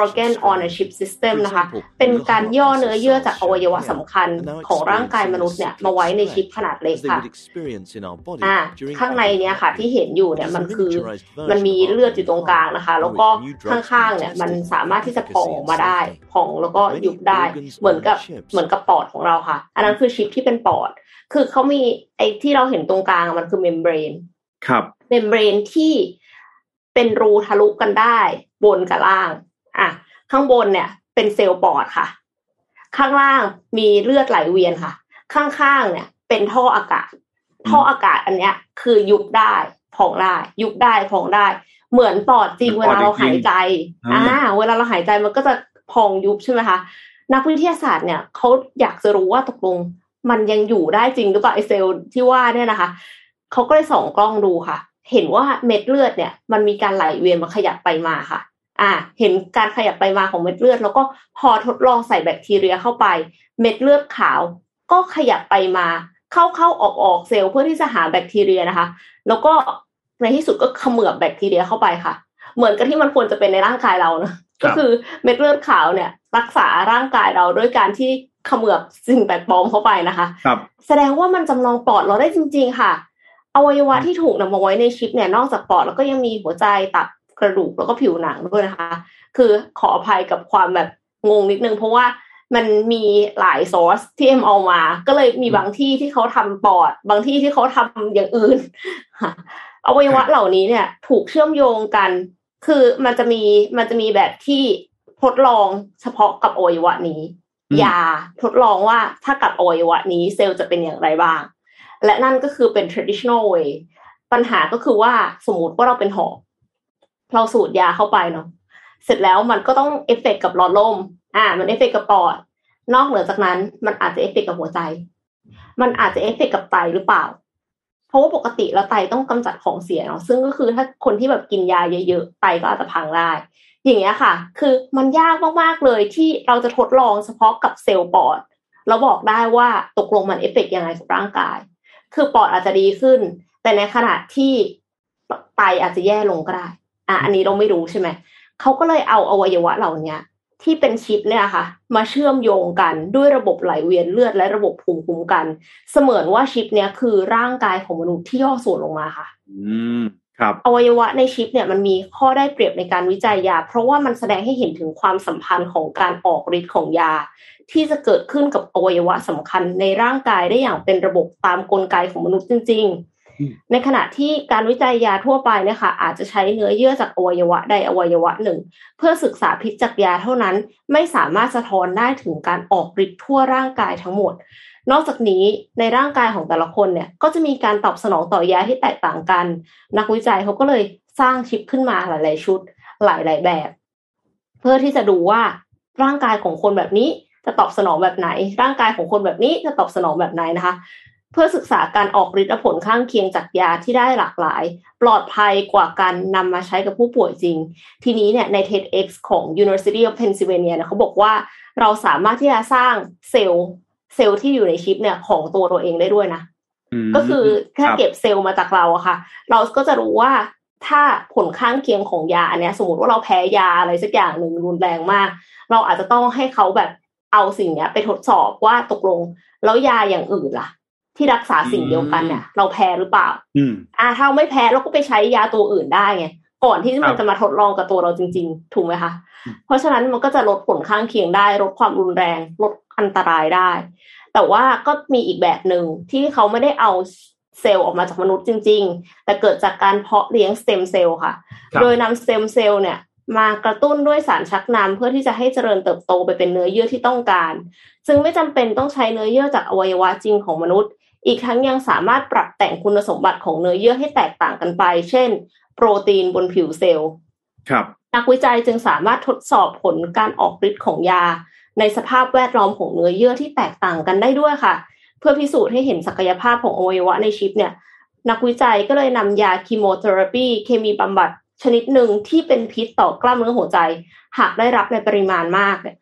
organ on a chip system นะคะ เป็นการย่อเนื้อเยื่อจากอวัยวะสำคัญของร่างกายมนุษย์เนี่ยมาไว้ในชิปขนาดเล็กค่ะอ่าข้างในเนี้ยค่ะที่เห็นอยู่เนี่ยมันคือมันมีเลือดอยู่ตรงกลางนะคะ แล้วก็ข้างๆเนี่ยมันสามารถที่จะพองออกมาได้พองแล้วก็ยุบได้เหมือนกับเหมือนกับปอดของเราค่ะ อันนั้นคือชิปที่เป็นปอด คือเขามีไอ้ที่เราเห็นตรงกลางมันคือ membrane ครับ membrane ที่เป็นรูทะลุกันได้ บนกับล่าง อะ ข้างบนเนี่ย เป็นเซลล์ปอดค่ะ ข้างล่างมีเลือดไหลเวียนค่ะ ข้างๆเนี่ย เป็นท่ออากาศ ท่ออากาศอันเนี้ย คือยุบได้พองได้ ยุบได้พองได้ เหมือนปอดจริงเวลาเราหายใจอ่าเวลาเราหายใจมันก็จะพองยุบใช่ไหมคะนักวิทยาศาสตร์เนี่ยเขาอยากจะรู้ว่าตกลงมันยังอยู่ได้จริงหรือเปล่าไอเซลล์ที่ว่าเนี่ยนะคะ เขาก็เลยส่องกล้องดูค่ะ เห็นว่าเม็ดเลือดเนี่ย มันมีการไหลเวียนมาขยับไปมาค่ะ อ่า เห็นการขยับไปมาของเม็ดเลือด แล้วก็พอทดลองใส่แบคทีเรียเข้าไป เม็ดเลือดขาว ก็ขยับไปมาเข้าเข้าออกออกเซลล์เพื่อที่จะหาแบคทีเรียนะคะ แล้วก็ในที่สุดก็เขมือบแบคทีเรียเข้าไปค่ะ เหมือนกับที่มันควรจะเป็นในร่างกายเรานะก็คือเม็ดเลือดขาวเนี่ย รักษาร่างกายเราด้วยการที่เขมือบสิ่งแปลกปลอมเข้าไปนะคะ ครับ แสดงว่ามันจำลองปอดเราได้จริง ๆ ค่ะ อวัยวะที่ถูกนำมาไว้ในชิปเนี่ยนอกจากปอดแล้วก็ยังมีหัวใจตับกระดูกแล้วก็ผิวหนังด้วยนะคะ คือขออภัยกับความแบบงงนิดนึง เพราะว่ามันมีหลายซอสที่เอ็มเอามา ก็เลยมีบางที่ที่เขาทำปอด บางที่ที่เขาทำอย่างอื่นอวัยวะเหล่านี้เนี่ย ถูกเชื่อมโยงกัน คือมันจะมีมันจะมีแบบที่ทดลองเฉพาะกับอวัยวะนี้ยาทดลองว่าถ้ากับอวัยวะนี้เซลล์จะเป็นอย่างไรบ้าง และนั่นก็คือเป็น traditional way ปัญหาก็คือว่าสมมติว่าเราเป็นหอบเราสูดยาเข้าไปเนาะเสร็จแล้วมันก็ต้องเอฟเฟกกับหลอดลม อ่า มันเอฟเฟกกับปอด นอกเหนือจากนั้น มันอาจจะเอฟเฟกกับหัวใจ มันอาจจะเอฟเฟกกับไตหรือเปล่า เพราะว่าปกติแล้วไตต้องกำจัดของเสียเนาะ ซึ่งก็คือถ้าคนที่แบบกินยาเยอะๆ ไตก็อาจจะพังได้ อย่างเงี้ยค่ะ คือมันยากมากๆเลยที่เราจะทดลองเฉพาะกับเซลล์ปอด เราบอกได้ว่าตกลงมันเอฟเฟกยังไงกับร่างกาย คือปอดอาจจะดีขึ้น แต่ในขณะที่ไตอาจจะแย่ลงก็ได้อะอันนี้เราไม่รู้ใช่ไหมเขาก็เลยเอาอวัยวะเหล่านี้ที่เป็นชิปเนี่ยค่ะ มาเชื่อมโยงกันด้วยระบบไหลเวียนเลือดและระบบภูมิคุ้มกัน เสมือนว่าชิปเนี่ยคือร่างกายของมนุษย์ที่ย่อส่วนลงมาค่ะ อืมครับอวัยวะในชิปเนี่ยมันมีข้อได้เปรียบในการวิจัยยา เพราะว่ามันแสดงให้เห็นถึงความสัมพันธ์ของการออกฤทธิ์ของยา ที่จะเกิดขึ้นกับอวัยวะสำคัญในร่างกายได้อย่างเป็นระบบตามกลไกของมนุษย์จริง ๆ ในขณะที่การวิจัยยาทั่วไปนะคะอาจจะใช้เนื้อเยื่อจากอวัยวะใดอวัยวะหนึ่ง เพื่อศึกษาพิษจากยาเท่านั้นไม่สามารถสะท้อนได้ถึงการออกฤทธิ์ทั่วร่างกายทั้งหมด นอกจากนี้ในร่างกายของแต่ละคนเนี่ยก็จะมีการตอบสนองต่อยาที่แตกต่างกัน นักวิจัยเขาก็เลยสร้างชิปขึ้นมาหลาย ๆ ชุดหลาย ๆ แบบ เพื่อที่จะดูว่าร่างกายของคนแบบนี้ จะตอบสนองแบบไหน ร่างกายของคนแบบนี้จะตอบสนองแบบไหนนะคะ เพื่อศึกษาการออกฤทธิ์และผลข้างเคียงจากยาที่ได้หลากหลาย ปลอดภัยกว่าการนำมาใช้กับผู้ป่วยจริง ทีนี้เนี่ยใน TEDx ของ University of Pennsylvania เนี่ยเขาบอกว่าเราสามารถที่จะสร้างเซลล์เซลล์ที่อยู่ในชิปเนี่ยของตัวเราเองได้ด้วยนะก็คือถ้าเก็บเซลล์มาจากเราอะค่ะ เราก็จะรู้ว่าถ้าผลข้างเคียงของยาอันเนี้ย สมมติว่าเราแพ้ยาอะไรสักอย่างหนึ่งรุนแรงมาก เราอาจจะต้องให้เขาแบบ เอาสิ่งเนี้ย ไปทดสอบว่าตกลง แล้วยาอย่างอื่นล่ะ ที่รักษาสิ่งเดียวกันเนี่ยเราแพ้หรือเปล่า อืมอ่าถ้าไม่แพ้เราก็ไปใช้ยาตัวอื่นได้ไงก่อนที่มันจะมาทดลองกับตัวเราจริง ๆ ถูกไหมคะ เพราะฉะนั้นมันก็จะลดผลข้างเคียงได้ ลดความรุนแรง ลดอันตรายได้ แต่ว่าก็มีอีกแบบหนึ่งที่เขาไม่ได้เอาเซลล์ออกมาจากมนุษย์จริง ๆ แต่เกิดจากการเพาะเลี้ยงสเต็มเซลล์ค่ะ โดยนำสเต็มเซลล์เนี่ย มากระตุ้นด้วยสารชักนำเพื่อที่จะให้เจริญเติบโตไปเป็นเนื้อเยื่อที่ต้องการ ซึ่งไม่จำเป็นต้องใช้เนื้อเยื่อจากอวัยวะจริงของมนุษย์ อีกทั้งยังสามารถปรับแต่งคุณสมบัติของเนื้อเยื่อให้แตกต่างกันไป เช่น โปรตีนบนผิวเซลล์ครับนักวิจัยจึงสามารถทดสอบผลการออกฤทธิ์ของยา ในสภาพแวดล้อมของเนื้อเยื่อที่แตกต่างกันได้ด้วยค่ะ เพื่อพิสูจน์ให้เห็นศักยภาพของอวัยวะในชิปเนี่ยนักวิจัยก็เลยนำยาคีโมเทอราปีเคมีบำบัด ชนิดหนึ่งที่เป็นพิษต่อกล้ามเนื้อหัวใจ หากได้รับในปริมาณมากเนี่ย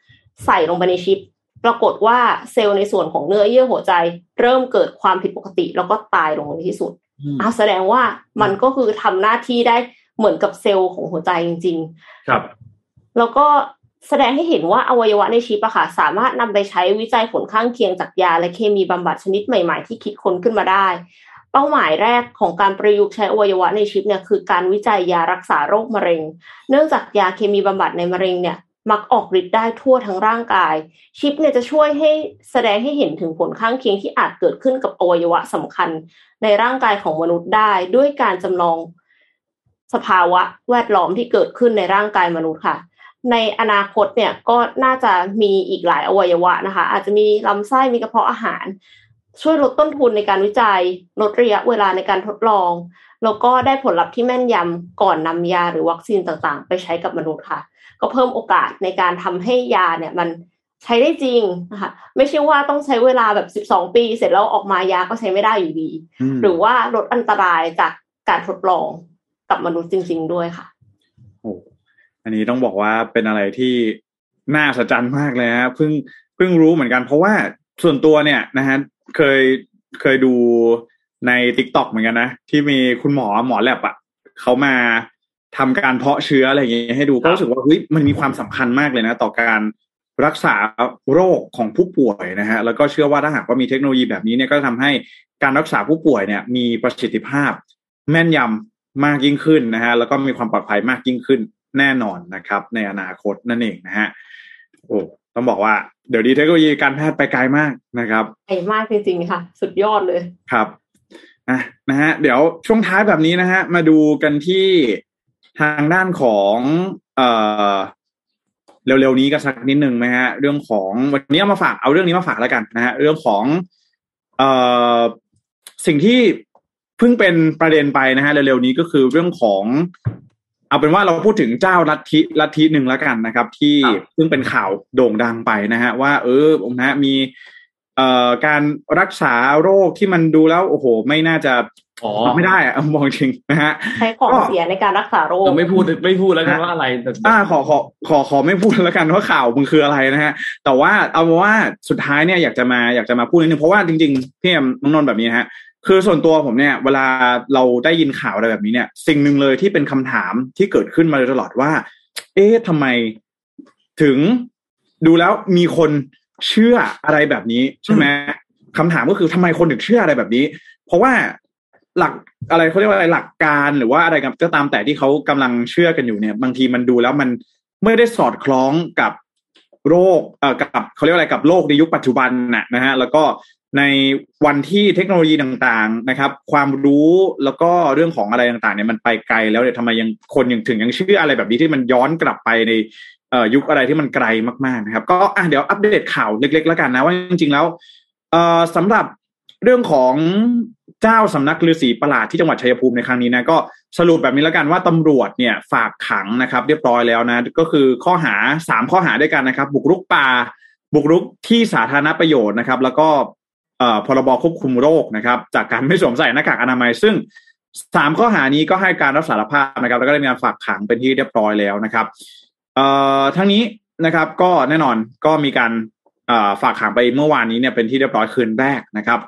ใส่ลงไปในชิป ปรากฏว่าเซลล์ในส่วนของเนื้อเยื่อหัวใจ เริ่มเกิดความผิดปกติ แล้วก็ตายลงในที่สุดอะแสดงว่ามันก็คือทำหน้าที่ได้เหมือนกับเซลล์ของหัวใจจริงครับๆแล้วก็แสดงให้เห็นว่าอวัยวะในชิปอะค่ะสามารถนำไปใช้วิจัยผลข้างเคียงจากยาและเคมีบำบัดชนิดใหม่ ๆ ที่คิดค้นขึ้นมาได้ เป้าหมายแรกของการประยุกต์ใช้อวัยวะในชิปเนี่ยคือการวิจัยยารักษาโรคมะเร็ง เนื่องจากยาเคมีบำบัดในมะเร็งเนี่ยมักออกฤทธิ์ได้ทั่วทั้งร่างกาย ชิปเนี่ยจะช่วยให้แสดงให้เห็นถึงผลข้างเคียงที่อาจเกิดขึ้นกับอวัยวะสำคัญ ในร่างกายของมนุษย์ได้ ด้วยการจำลองสภาวะแวดล้อมที่เกิดขึ้นในร่างกายมนุษย์ค่ะ ในอนาคตเนี่ยก็น่าจะมีอีกหลายอวัยวะนะคะ อาจจะมีลำไส้มีกระเพาะอาหาร ช่วยลดต้นทุนในการวิจัย ลดระยะเวลาในการทดลอง แล้วก็ได้ผลลัพธ์ที่แม่นยำก่อนนำยาหรือวัคซีนต่างๆ ไปใช้กับมนุษย์ค่ะ ก็เพิ่มโอกาสในการทำให้ยาเนี่ยมันใช้ได้จริงนะคะไม่ใช่ว่าต้องใช้เวลาแบบ 12 ปี เสร็จแล้วออกมายาก็ใช้ไม่ได้อยู่ดี หรือว่าลดอันตรายจากการทดลองกับมนุษย์จริง ๆ ด้วยค่ะโอ้อันนี้ต้องบอกว่าเป็นอะไรที่น่าสะใจมากเลยนะเพิ่งเพิ่งรู้เหมือนกันเพราะว่าส่วนตัวเนี่ยนะฮะ เคยเคยดูใน t ิ k t o k เหมือนกันนะ ที่มีคุณหมอหมอแลบอะ่ะเขามาทำการเพาะเชื้ออะไรอย่างเงี้ยให้ดูก็รู้สึกว่าเฮ้ยมันมีความสำคัญมากเลยนะ ต่อการรักษาโรคของผู้ป่วยนะฮะแล้วก็เชื่อว่าถ้าหากว่ามีเทคโนโลยีแบบนี้เนี่ยก็ทำให้การรักษาผู้ป่วยเนี่ยมีประสิทธิภาพ แม่นยำมากยิ่งขึ้นนะฮะแล้วก็มีความปลอดภัยมากยิ่งขึ้นแน่นอนนะครับ ในอนาคตนั่นเองนะฮะโอ้ ต้องบอกว่าเดี๋ยวนี้เทคโนโลยีการแพทย์ไปไกลมากนะครับไกลมากจริงๆค่ะ สุดยอดเลยครับอะนะฮะเดี๋ยวช่วงท้ายแบบนี้นะฮะมาดูกันที่ทางด้านของเอ่อเร็วๆนี้ก็สักนิดหนึ่งนะฮะ เรื่องของวันนี้เอามาฝากเอาเรื่องนี้มาฝากแล้วกันนะฮะเรื่องของเอ่อสิ่งที่เพิ่งเป็นประเด็นไปนะฮะเร็วๆนี้ก็คือเรื่องของ เอาเป็นว่าเราพูดถึงเจ้าลัทธิลัทธิหนึ่งแล้วกันนะครับ ที่เพิ่งเป็นข่าวโด่งดังไปนะฮะ ว่าเออนะฮะมีเอ่อการรักษาโรคที่มันดูแล้วโอ้โห ไม่น่าจะอ๋อไม่ได้อะมองจริงนะฮะใช้ของเสียในการรักษาโรคเราไม่พูดไม่พูดแล้วกันว่าอะไรแต่อ่าขอขอขอขอไม่พูดแล้วกันว่าข่าวมึงคืออะไรนะฮะ แต่ว่าเอาเป็นว่าสุดท้ายเนี่ยอยากจะมาอยากจะมาพูดนิดนึงเพราะว่าจริงๆพี่เอ็มน้องนนท์แบบนี้นะฮะ คือส่วนตัวผมเนี่ย เวลาเราได้ยินข่าวอะไรแบบนี้เนี่ย สิ่งหนึ่งเลยที่เป็นคำถามที่เกิดขึ้นมาโดยตลอดว่า เอ๊ะทำไมถึงดูแล้วมีคนเชื่ออะไรแบบนี้ใช่ไหมคำถามก็คือทำไมคนถึงเชื่ออะไรแบบนี้ เพราะว่าหลักอะไรเขาเรียกว่าอะไรหลักการหรือว่าอะไรก็ตามแต่ที่เขากำลังเชื่อกันอยู่เนี่ย บางทีมันดูแล้วมันไม่ได้สอดคล้องกับโรคเอ่อกับเขาเรียกว่าอะไรกับโลกในยุคปัจจุบันน่ะนะฮะแล้วก็ ในวันที่เทคโนโลยีต่างๆนะครับ ความรู้แล้วก็เรื่องของอะไรต่างๆเนี่ยมันไปไกลแล้วเนี่ยทำไมยังคนยังถึงยังเชื่ออะไรแบบนี้ที่มันย้อนกลับไปในยุคอะไรที่มันไกลมากๆนะครับ ก็อะเดี๋ยวอัปเดตข่าวเล็กๆแล้วกันนะว่าจริงๆแล้วสำหรับเรื่องของเจ้าสำนักฤาษีประหลาดที่จังหวัดชัยภูมิในครั้งนี้นะก็สรุปแบบนี้แล้วกันว่าตำรวจเนี่ยฝากขังนะครับ เรียบร้อยแล้วนะ ก็คือข้อหาสามข้อหาด้วยกันนะครับ บุกรุกป่าบุกรุกที่สาธารณประโยชน์นะครับ แล้วก็ พรบควบคุมโรคนะครับ จากการไม่สวมใส่หน้ากากอนามัย ซึ่งสามข้อหานี้ก็ให้การรับสารภาพนะครับ แล้วก็ได้มีการฝากขังเป็นที่เรียบร้อยแล้วนะครับเอ่อทั้งนี้นะครับก็แน่นอนก็มีการฝากขังไปเมื่อวานนี้เนี่ยเป็นที่เรียบร้อยคืนแรกนะครับ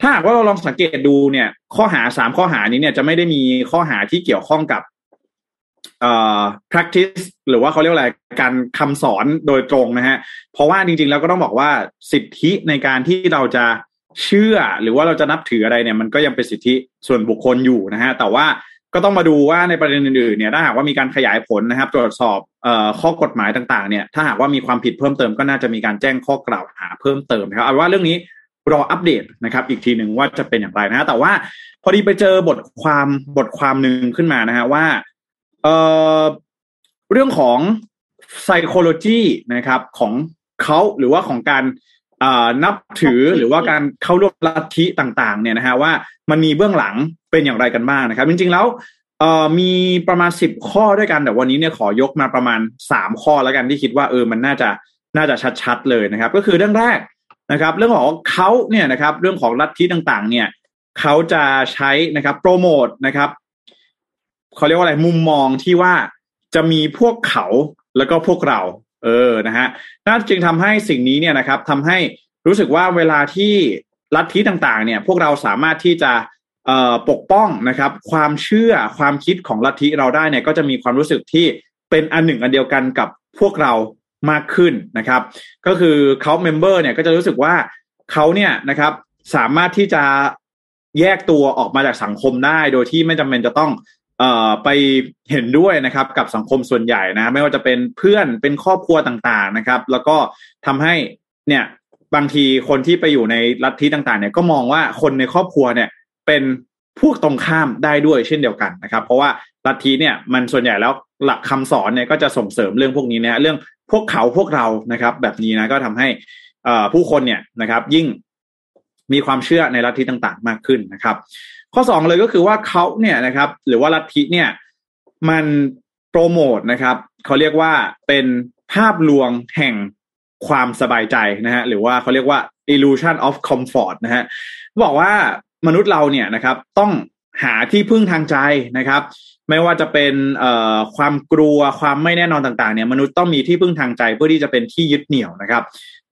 ถ้าหากว่าเราลองสังเกตดูเนี่ย ข้อหาสามข้อหานี้เนี่ยจะไม่ได้มีข้อหาที่เกี่ยวข้องกับเอ่อ practice หรือว่าเขาเรียกอะไรการคำสอนโดยตรงนะฮะเพราะว่าจริงๆแล้วก็ต้องบอกว่าสิทธิในการที่เราจะ เชื่อหรือว่าเราจะนับถืออะไรเนี่ยมันก็ยังเป็นสิทธิส่วนบุคคลอยู่นะฮะแต่ว่าก็ต้องมาดูว่าในประเด็นอื่นๆเนี่ยถ้าหากว่ามีการขยายผลนะครับ ตรวจสอบออข้อกฎหมายต่างๆเนี่ยถ้าหากว่ามีความผิดเพิ่มเติมก็น่าจะมีการแจ้งข้อกล่าวหาเพิ่มเติมนะครับเอาว่าเรื่องนี้รออัปเดตนะครับ อีกทีหนึ่งว่าจะเป็นอย่างไรนะฮะแต่ว่าพอดีไปเจอบทความบทความหนึ่งขึ้นมานะฮะว่าเเรื่องของ psychology นะครับของเขาหรือว่าของการ นับถือหรือว่าการเข้าร่วมลัทธิต่างๆเนี่ยนะฮะว่ามันมีเบื้องหลังเป็นอย่างไรกันบ้างนะครับ จริงๆแล้วมีประมาณสิบข้อด้วยกันแต่วันนี้เนี่ยขอยกมาประมาณสามข้อแล้วกันที่คิดว่าเออมันน่าจะน่าจะชัดๆเลยนะครับ ก็คือเรื่องแรกนะครับ เรื่องของเขาเนี่ยนะครับ เรื่องของลัทธิต่างๆ เนี่ยเขาจะใช้นะครับ โปรโมทนะครับเขาเรียกว่าอะไรมุมมองที่ว่าจะมีพวกเขาแล้วก็พวกเรา เออนะฮะนั่นจึงทำให้สิ่งนี้เนี่ยนะครับทำให้รู้สึกว่าเวลาที่ลัทธิต่างๆ เนี่ย พวกเราสามารถที่จะเอ่อปกป้องนะครับ ความเชื่อความคิดของลัทธิเราได้เนี่ยก็จะมีความรู้สึกที่เป็นอันหนึ่งอันเดียวกันกับพวกเรามากขึ้นนะครับ ก็คือเขา member เนี่ยก็จะรู้สึกว่าเขาเนี่ยนะครับสามารถที่จะแยกตัวออกมาจากสังคมได้ โดยที่ไม่จำเป็นจะต้อง ไปเห็นด้วยนะครับกับสังคมส่วนใหญ่นะ ไม่ว่าจะเป็นเพื่อนเป็นครอบครัวต่างๆนะครับ แล้วก็ทำให้เนี่ยบางทีคนที่ไปอยู่ในลัทธิต่างๆ เนี่ยก็มองว่าคนในครอบครัวเนี่ยเป็นพวกตรงข้ามได้ด้วยเช่นเดียวกันนะครับ เพราะว่าลัทธิเนี่ยมันส่วนใหญ่แล้วหลักคำสอนเนี่ยก็จะส่งเสริมเรื่องพวกนี้นะเรื่องพวกเขาพวกเรานะครับ แบบนี้นะก็ทำให้ผู้คนเนี่ยนะครับ ยิ่งมีความเชื่อในลัทธิต่างๆ มากขึ้นนะครับ ข้อสองเลยก็คือว่าเขาเนี่ยนะครับ หรือว่าลัทธิเนี่ยมันโปรโมทนะครับเขาเรียกว่าเป็นภาพลวงแห่งความสบายใจนะฮะหรือว่าเขาเรียกว่า illusion of comfort นะฮะบอกว่ามนุษย์เราเนี่ยนะครับ ต้องหาที่พึ่งทางใจนะครับ ไม่ว่าจะเป็นความกลัวความไม่แน่นอนต่างๆเนี่ยมนุษย์ต้องมีที่พึ่งทางใจเพื่อที่จะเป็นที่ยึดเหนี่ยวนะครับ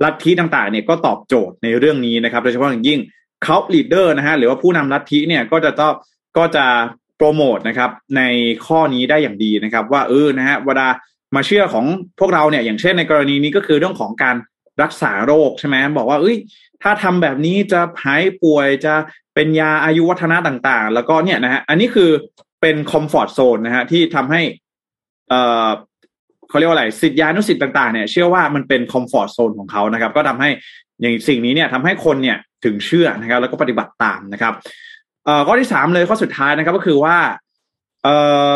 ลัทธิต่างๆเนี่ยก็ตอบโจทย์ในเรื่องนี้นะครับ โดยเฉพาะอย่างยิ่ง เขาลีดเดอร์นะฮะหรือว่าผู้นำลัทธิเนี่ยก็จะต้องก็จะโปรโมทนะครับในข้อนี้ได้อย่างดีนะครับ ว่าเออนะฮะเวลามาเชื่อของพวกเราเนี่ยอย่างเช่นในกรณีนี้ก็คือเรื่องของการรักษาโรคใช่ไหมบอกว่าเอ้ยถ้าทำแบบนี้จะหายป่วยจะเป็นยาอายุวัฒนะต่างๆ แล้วก็เนี่ยนะฮะอันนี้คือเป็น comfort zone นะฮะที่ทำให้เอ่อ เขาเรียกว่าอะไรสิทธิานุสิทธิ์ต่างๆเนี่ยเชื่อว่ามันเป็น comfort zone ของเขานะครับ ก็ทำให้อย่างสิ่งนี้เนี่ยทำให้คนเนี่ยถึงเชื่อนะครับ แล้วก็ปฏิบัติตามนะครับเอ่อข้อที่สามเลยข้อสุดท้ายนะครับ ก็คือว่าเอ่อ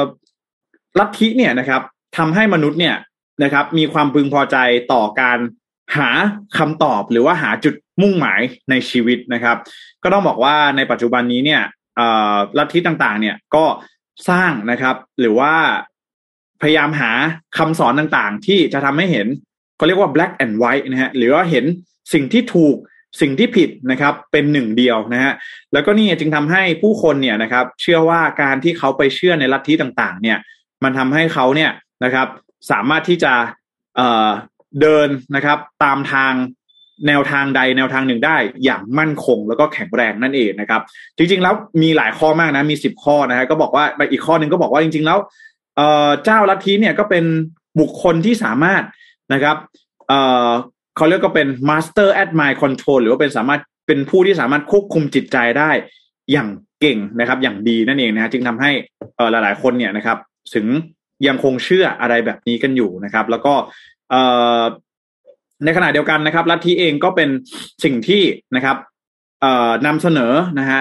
ลัทธิเนี่ยนะครับทำให้มนุษย์เนี่ยนะครับ มีความพึงพอใจต่อการหาคำตอบหรือว่าหาจุดมุ่งหมายในชีวิตนะครับ ก็ต้องบอกว่าในปัจจุบันนี้เนี่ยลัทธิต่างๆ เนี่ยก็สร้างนะครับ หรือว่า พยายามหาคำสอนต่างๆ ที่จะทำให้เห็นเขาเรียกว่า black and white นะฮะหรือว่าเห็นสิ่งที่ถูกสิ่งที่ผิดนะครับเป็นหนึ่งเดียวนะฮะแล้วก็นี่จึงทำให้ผู้คนเนี่ยนะครับ เชื่อว่าการที่เขาไปเชื่อในลัทธิต่างๆ เนี่ย มันทำให้เขาเนี่ยนะครับ สามารถที่จะเอ่อเดินนะครับ ตามทางแนวทางใดแนวทางหนึ่งได้อย่างมั่นคงแล้วก็แข็งแรงนั่นเองนะครับ จริงๆแล้วมีหลายข้อมากนะมีสิบข้อนะฮะก็บอกว่าอีกข้อหนึ่งก็บอกว่าจริง ๆ แล้ว เจ้าลัทธิเนี่ยก็เป็นบุคคลที่สามารถนะครับเเขาเรียกก็เป็น master at my control หรือว่าเป็นสามารถเป็นผู้ที่สามารถควบคุมจิตใจได้อย่างเก่งนะครับ อย่างดีนั่นเองนะจึงทำให้หลาย ๆ คนเนี่ยนะครับ ถึงยังคงเชื่ออะไรแบบนี้กันอยู่นะครับ แล้วก็ในขณะเดียวกันนะครับลัทธิเองก็เป็นสิ่งที่นะครับนำเสนอนะฮะ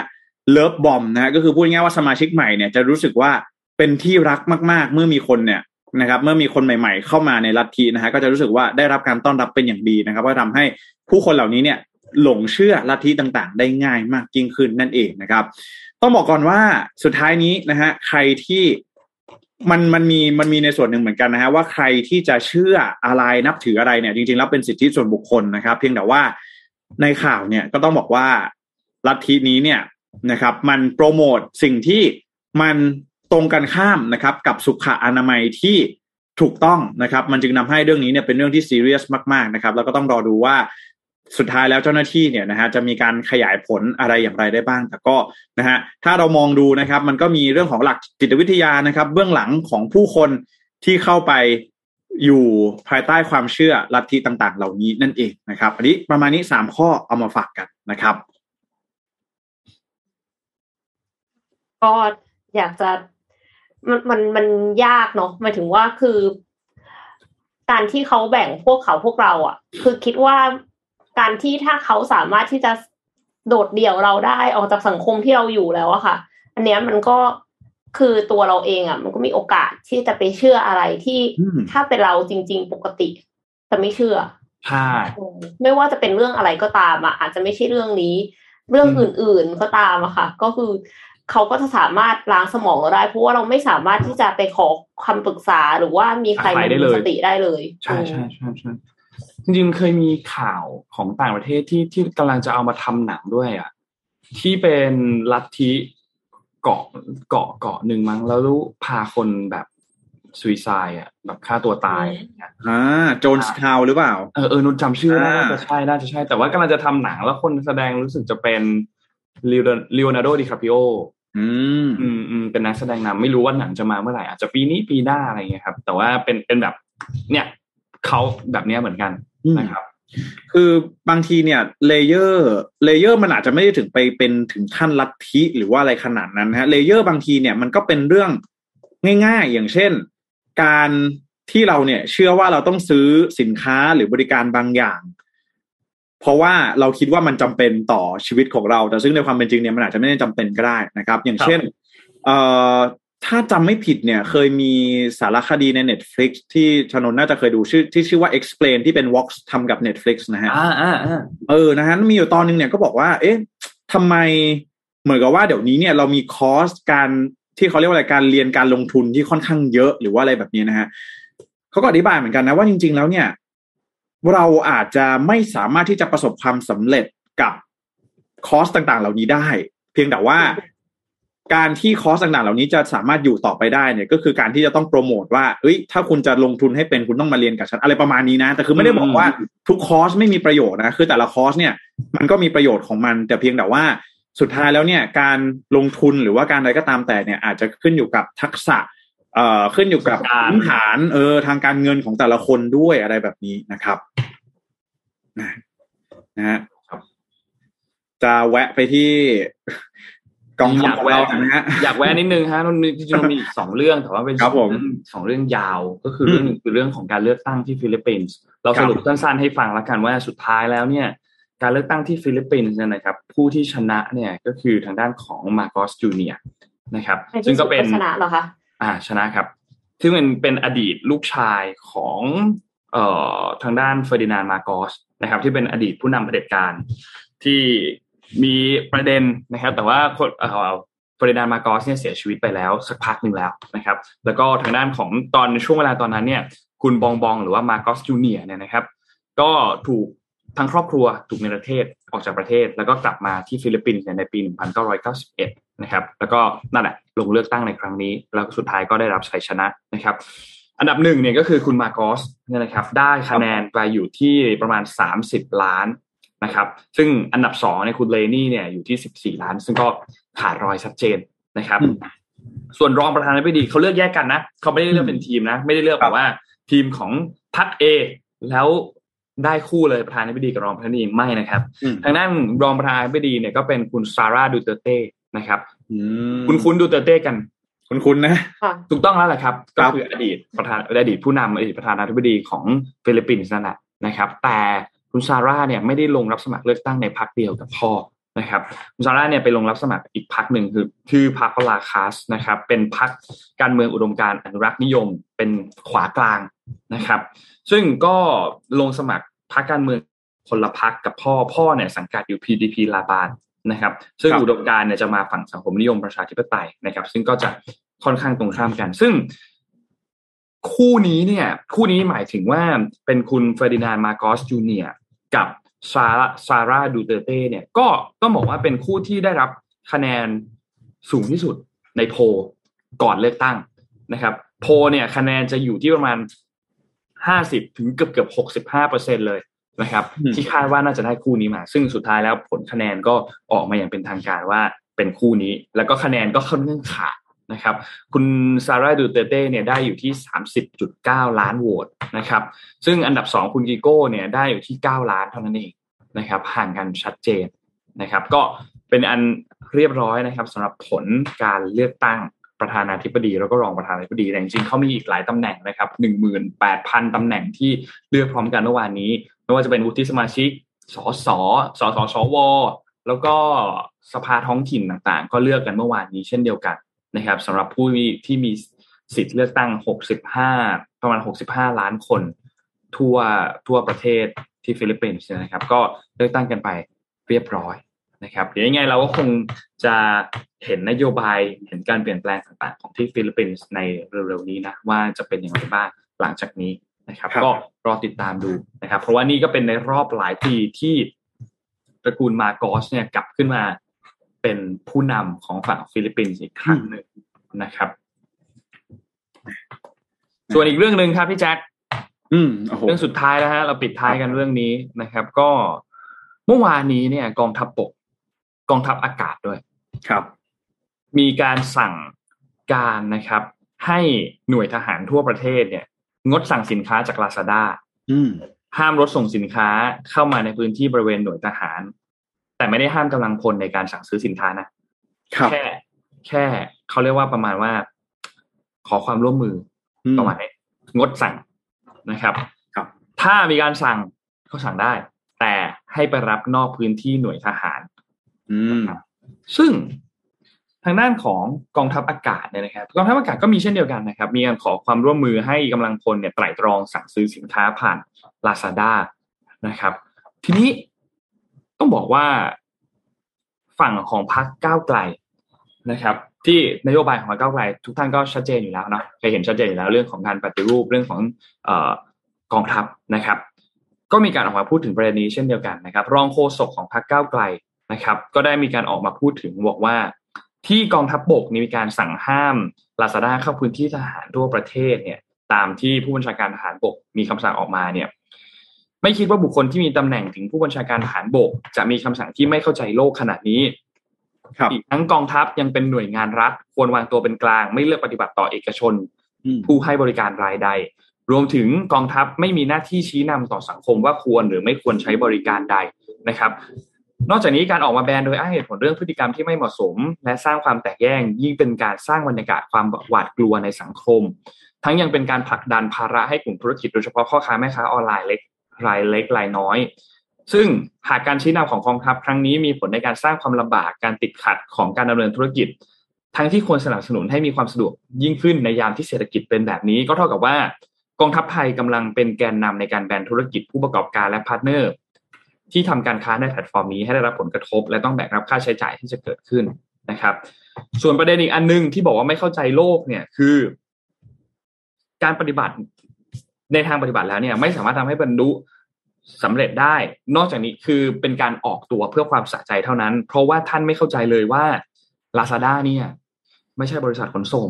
เลิฟบอมนะฮะก็คือพูดง่ายว่าสมาชิกใหม่เนี่ยจะรู้สึกว่า เป็นที่รักมาก ๆ เมื่อมีคนเนี่ยนะครับเมื่อมีคนใหม่ ๆ เข้ามาในลัทธินะฮะก็จะรู้สึกว่าได้รับการต้อนรับเป็นอย่างดีนะครับก็ทำให้ผู้คนเหล่านี้เนี่ยหลงเชื่อลัทธิต่างๆ ได้ง่ายมากยิ่งขึ้นนั่นเองนะครับ ต้องบอกก่อนว่าสุดท้ายนี้นะฮะใครที่มันมันมีมันมีในส่วนหนึ่งเหมือนกันนะฮะว่าใครที่จะเชื่ออะไรนับถืออะไรเนี่ย จริงๆแล้วเป็นสิทธิส่วนบุคคลนะครับ เพียงแต่ว่าในข่าวเนี่ยก็ต้องบอกว่าลัทธินี้เนี่ยนะครับ มันโปรโมทสิ่งที่มัน ตรงกันข้ามนะครับ กับสุขอนามัยที่ถูกต้องนะครับ มันจึงนำให้เรื่องนี้เนี่ยเป็นเรื่องที่ซีเรียสมาก ๆนะครับ แล้วก็ต้องรอดูว่าสุดท้ายแล้วเจ้าหน้าที่เนี่ยนะฮะจะมีการขยายผลอะไรอย่างไรได้บ้าง แต่ก็นะฮะถ้าเรามองดูนะครับ มันก็มีเรื่องของหลักจิตวิทยานะครับ เบื้องหลังของผู้คนที่เข้าไปอยู่ภายใต้ความเชื่อลัทธิต่าง ๆ เหล่านี้นั่นเองนะครับอันนี้ประมาณนี้สามข้อเอามาฝากกันนะครับก็อยากจะ มันมันมันยากเนาะหมายถึงว่าคือการที่เขาแบ่งพวกเขาพวกเราอะ่ะ คือคิดว่าการที่ถ้าเขาสามารถที่จะโดดเดี่ยวเราได้ออกจากสังคมที่เราอยู่แล้วอะค่ะ อันเนี้ยมันก็คือตัวเราเองอะ่ะ มันก็มีโอกาสที่จะไปเชื่ออะไรที่อืมถ้าเป็นเราจริง ๆ ปกติจะไม่เชื่อใช่ไม่ว่าจะเป็นเรื่องอะไรก็ตามอะอาจจะไม่ใช่เรื่องนี้ เรื่องอื่นๆก็ตามอะค่ะ ก็คือ เขาก็จะสามารถล้างสมองเราได้ เพราะว่าเราไม่สามารถที่จะไปขอคำปรึกษาหรือว่ามีใครมาดูสติได้เลยใช่ใช่ใช่ใช่จริงๆเคยมีข่าวของต่างประเทศที่ที่กำลังจะเอามาทำหนังด้วยอะที่เป็นลัทธิเกาะเกาะเกาะหนึ่งมั้งแล้วพาคนแบบสุยไซอะแบบฆ่าตัวตายอะไรอย่างเงี้ยอ่าโจนส์ทาวหรือเปล่า เออเออนุชจำชื่อได้อ่าน่าจะใช่น่าจะใช่ แต่ว่ากำลังจะทำหนังแล้วคนแสดงรู้สึกจะเป็นลีโอนาร์โดดิคาปริโอ อืมอืมอืมเป็นนักแสดงนำไม่รู้ว่าหนังจะมาเมื่อไหร่อาจจะปีนี้ปีหน้าอะไรเงี้ยครับ แต่ว่าเป็นเป็นแบบ เนี่ยเขาแบบเนี้ยเหมือนกันนะครับ คือบางทีเนี่ย layer layer มันอาจจะไม่ได้ถึงไปเป็นถึงขั้นลัทธิหรือว่าอะไรขนาดนั้นนะฮะ layer บางทีเนี่ยมันก็เป็นเรื่องง่าย ๆ อย่างเช่น การที่เราเนี่ยเชื่อว่าเราต้องซื้อสินค้าหรือบริการบางอย่าง เพราะว่าเราคิดว่ามันจำเป็นต่อชีวิตของเรา แต่ซึ่งในความเป็นจริงเนี่ยมันอาจจะไม่ได้จำเป็นก็ได้นะครับ อย่างเช่นเอ่อถ้าจำไม่ผิดเนี่ยเคยมีสารคดีใน Netflix ที่ชนนน่าจะเคยดูชื่อที่ชื่อว่า Explain ที่เป็น Vox ทำกับ Netflix นะฮะอ่าอ่าอ่าเออนะฮะมีอยู่ตอนหนึงเนี่ยก็บอกว่า เอ๊ะทำไมเหมือนกับว่าเดี๋ยวนี้เนี่ยเรามีคอร์สการที่เขาเรียกว่าอะไรการเรียนการลงทุนที่ค่อนข้างเยอะหรือว่าอะไรแบบนี้นะฮะเขาก็อธิบายเหมือนกันนะว่าจริง ๆ แล้วเนี่ย เราอาจจะไม่สามารถที่จะประสบความสำเร็จกับคอร์สต่างๆ เหล่านี้ได้ เพียงแต่ว่าการที่คอร์สต่างๆ เหล่านี้จะสามารถอยู่ต่อไปได้เนี่ย ก็คือการที่จะต้องโปรโมทว่าเอ้ย ถ้าคุณจะลงทุนให้เป็นคุณต้องมาเรียนกับฉันอะไรประมาณนี้นะ แต่คือไม่ได้บอกว่าทุกคอร์สไม่มีประโยชน์นะ คือแต่ละคอร์สเนี่ย มันก็มีประโยชน์ของมัน แต่เพียงแต่ว่าสุดท้ายแล้วเนี่ย การลงทุนหรือว่าการอะไรก็ตามแต่เนี่ย อาจจะขึ้นอยู่กับทักษะ เอ่อขึ้นอยู่กับการพื้นฐานเออทางการเงินของแต่ละคนด้วยอะไรแบบนี้นะครับนะนะฮะครับจะแวะไปที่กองอทัพยากของแวะเรานะฮะอยากแวะนิดนึงฮะมันมีจริงๆมันมีอีกสองเรื่องแต่ว่าเป็นครับผมสองเรื่องสองเรื่องยาวก็คือเรื่องหนึ่งคือเรื่องของการเลือกตั้งที่ฟิลิปปินส์เราครัสบรุปสั้นๆให้ฟังแล้วกันว่าสุดท้ายแล้วเนี่ย การเลือกตั้งที่ฟิลิปปินส์เนี่ยนะครับ ผู้ที่ชนะเนี่ยก็คือทางด้านของมาโกสจูเนียนะครับในที่ซึ่งก็สุดเป็นชนะเหรอคะ อ่าชนะครับ ซึ่งเป็นเป็นอดีตลูกชายของเอ่อทางด้านเฟอร์ดินานด์ มาร์กอสนะครับ ที่เป็นอดีตผู้นำเผด็จการที่มีประเด็นนะครับ แต่ว่าคนเอ่อเฟอร์ดินานด์ มาร์กอสเนี่ยเสียชีวิตไปแล้วสักพักหนึ่งแล้วนะครับ แล้วก็ทางด้านของตอนช่วงเวลาตอนนั้นเนี่ยคุณบองบองหรือว่ามาร์กอสจูเนียร์เนี่ยนะครับ ก็ถูกทั้งครอบครัวถูกในประเทศออกจากประเทศ แล้วก็กลับมาที่ฟิลิปปินส์ในปี 1991 นะครับ แล้วก็นั่นแหละลงเลือกตั้งในครั้งนี้ แล้วสุดท้ายก็ได้รับชัยชนะนะครับ อันดับหนึ่งเนี่ยก็คือคุณมาร์กอสเนี่ยนะครับ ได้คะแนนไปอยู่ที่ประมาณ 30 ล้านนะครับ ซึ่งอันดับสองเนี่ยคุณเลนี่เนี่ยอยู่ที่ 14 ล้าน ซึ่งก็ขาดลอยชัดเจนนะครับอืมส่วนรองประธานาธิบดีเขาเลือกแยกกันนะเขาไม่ได้เลือกเป็นทีมนะ ไม่ได้เลือกแบบว่าทีมของพรรค A แล้วได้คู่เลยประธานาธิบดีกับรองประธานาธิบดีไม่นะครับอืมทางด้านรองประธานาธิบดีเนี่ยก็เป็นคุณซาร่าดูเตอร์เต นะครับอืมคุณคุณดูเตอร์เตกัน คุณคุณนะค่ะถูกต้องแล้วแหละครับก็ครับคืออดีตประธานอดีตผู้นำอดีตประธานาธิบดีของฟิลิปปินส์นั่นแหละนะครับ แต่คุณซาร่าเนี่ยไม่ได้ลงรับสมัครเลือกตั้งในพรรคเดียวกับพ่อนะครับคุณซาร่าเนี่ยไปลงรับสมัครอีกพรรคหนึ่งคือชื่อพรรคลาคาสนะครับ เป็นพรรคการเมืองอุดมการณ์อนุรักษ์นิยม เป็นขวากลางนะครับ ซึ่งก็ลงสมัครพรรคการเมืองคนละพรรคกับพ่อพ่อเนี่ยสังกัดอยู่ PDP ลาบาน นะครับ ซึ่งครับอุดมการณ์เนี่ยจะมาฝั่งสังคมนิยมประชาธิปไตยนะครับ ซึ่งก็จะค่อนข้างตรงข้ามกัน ซึ่งคู่นี้เนี่ย คู่นี้หมายถึงว่าเป็นคุณเฟอร์ดินานด์มาร์กอสจูเนียร์กับซาร่าซาร่าดูเตอร์เตเนี่ย ก็ก็บอกว่าเป็นคู่ที่ได้รับคะแนนสูงที่สุดในโพก่อนเลือกตั้งนะครับ โพเนี่ยคะแนนจะอยู่ที่ประมาณห้าสิบถึงเกือบเกือบหกสิบห้าเปอร์เซ็นเลย นะครับ ที่คาดว่าน่าจะได้คู่นี้มา ซึ่งสุดท้ายแล้วผลคะแนนก็ออกมาอย่างเป็นทางการว่าเป็นคู่นี้ แล้วก็คะแนนก็ค่อนข้างขาดนะครับ คุณซาร่าดูเตเต้เนี่ยได้อยู่ที่ 30.9 ล้านโหวตนะครับ ซึ่งอันดับ 2 คุณกิโก้เนี่ยได้อยู่ที่ 9 ล้านเท่านั้นเองนะครับห่างกันชัดเจนนะครับ ก็เป็นอันเรียบร้อยนะครับสำหรับผลการเลือกตั้งประธานาธิบดีแล้วก็รองประธานาธิบดีแต่จริงๆเขามีอีกหลายตำแหน่งนะครับหนึ่งหมื่นแปดพันตำแหน่งที่เลือกพร้อมกันเมื่อวานนี้ ไม่ว่าจะเป็นวุฒิสมาชิกสสสสสวแล้วก็สภาท้องถิ่นต่างๆ ก็เลือกกันเมื่อวานนี้เช่นเดียวกันนะครับสำหรับผู้ที่มีสิทธิ์เลือกตั้ง 65 ประมาณ 65 ล้านคน ทั่วทั่วประเทศที่ฟิลิปปินส์นะครับ ก็เลือกตั้งกันไปเรียบร้อยนะครับเดี๋ยวยังไงเราก็คงจะเห็นนโยบายเห็นการเปลี่ยนแปลงต่างๆ ของที่ฟิลิปปินส์ในเร็วๆนี้นะว่าจะเป็นอย่างไรบ้างหลังจากนี้ นะครับก็รอติดตามดูนะครับ เพราะว่านี่ก็เป็นในรอบหลายปีที่ตระกูลมาร์กอสเนี่ยกลับขึ้นมาเป็นผู้นำของฝั่งฟิลิปปินส์อีกครั้งหนึ่งนะครับ ส่วนอีกเรื่องหนึ่งครับพี่แจ็คอืมเรื่องสุดท้ายแล้วฮะเราปิดท้ายกันเรื่องนี้นะครับ ก็เมื่อวานนี้เนี่ย กองทัพบกกองทัพอากาศด้วยครับ มีการสั่งการนะครับ ให้หน่วยทหารทั่วประเทศเนี่ย งดสั่งสินค้าจากลาซาด้าอืมห้ามรถส่งสินค้าเข้ามาในพื้นที่บริเวณหน่วยทหาร แต่ไม่ได้ห้ามกำลังพลในการสั่งซื้อสินค้านะครับแค่แค่เขาเรียกว่าประมาณว่า ขอความร่วมมืออประมาณนี้งดสั่งนะครับ ครับ ถ้ามีการสั่งก็สั่งได้ แต่ให้ไปรับนอกพื้นที่หน่วยทหารอืมซึ่ง ทางด้านของกองทัพอากาศเนี่ยนะครับกองทัพอากาศก็มีเช่นเดียวกันนะครับ มีการขอความร่วมมือให้กำลังพลเนี่ยไตร่ตรองสั่งซื้อสินค้าผ่าน Lazada นะครับ ทีนี้ต้องบอกว่าฝั่งของพรรคก้าวไกลนะครับ ที่นโยบายของพรรคก้าวไกล ทุกท่านก็ชัดเจนอยู่แล้วเนาะเคยเห็นชัดเจนอยู่แล้วเรื่องของการปฏิรูปเรื่องของออกองทัพนะครับ ก็มีการออกมาพูดถึงประเด็นนี้เช่นเดียวกันนะครับ รองโฆษกของพรรคก้าวไกลนะครับ ก็ได้มีการออกมาพูดถึงบอกว่า ที่กองทัพบบกมีการสั่งห้ามลาซาด้าเข้าพื้นที่ทหารทั่วประเทศเนี่ยตามที่ผู้บัญชาการทหารบกมีคำสั่งออกมาเนี่ยไม่คิดว่าบุคคลที่มีตำแหน่งถึงผู้บัญชาการทหารบก จะมีคำสั่งที่ไม่เข้าใจโลกขนาดนี้ครับอีกทั้งกองทัพยังเป็นหน่วยงานรัฐ ควรวางตัวเป็นกลาง ไม่เลือกปฏิบัติต่อเอกชนอืมผู้ให้บริการรายใด รวมถึงกองทัพไม่มีหน้าที่ชี้นำต่อสังคมว่าควรหรือไม่ควรใช้บริการใดนะครับ นอกจากนี้การออกมาแบนโดยอ้างเหตุผลเรื่องพฤติกรรมที่ไม่เหมาะสม และสร้างความแตกแยกยิ่งเป็นการสร้างบรรยากาศความหวาดกลัวในสังคม ทั้งยังเป็นการผลักดันภาระให้กลุ่มธุรกิจโดยเฉพาะพ่อค้าแม่ค้าออนไลน์เล็กรายเล็กรายน้อย ซึ่งหากการชี้นำของกองทัพครั้งนี้มีผลในการสร้างความลำบากการติดขัดของการดำเนินธุรกิจ ทั้งที่ควรสนับสนุนให้มีความสะดวกยิ่งขึ้นในยามที่เศรษฐกิจเป็นแบบนี้ ก็เท่ากับว่ากองทัพไทยกำลังเป็นแกนนำในการแบนธุรกิจผู้ประกอบการและ partner ที่ทำการค้าในแพลตฟอร์มนี้ให้ได้รับผลกระทบ และต้องแบกรับค่าใช้จ่ายที่จะเกิดขึ้นนะครับ ส่วนประเด็นอีกอันหนึงที่บอกว่าไม่เข้าใจโลกเนี่ยคือ การปฏิบัติในทางปฏิบัติแล้วเนี่ย ไม่สามารถทำให้บรรลุสำเร็จได้ นอกจากนี้คือเป็นการออกตัวเพื่อความสะใจเท่านั้น เพราะว่าท่านไม่เข้าใจเลยว่า Lazada เนี่ย ไม่ใช่บริษัทขนส่ง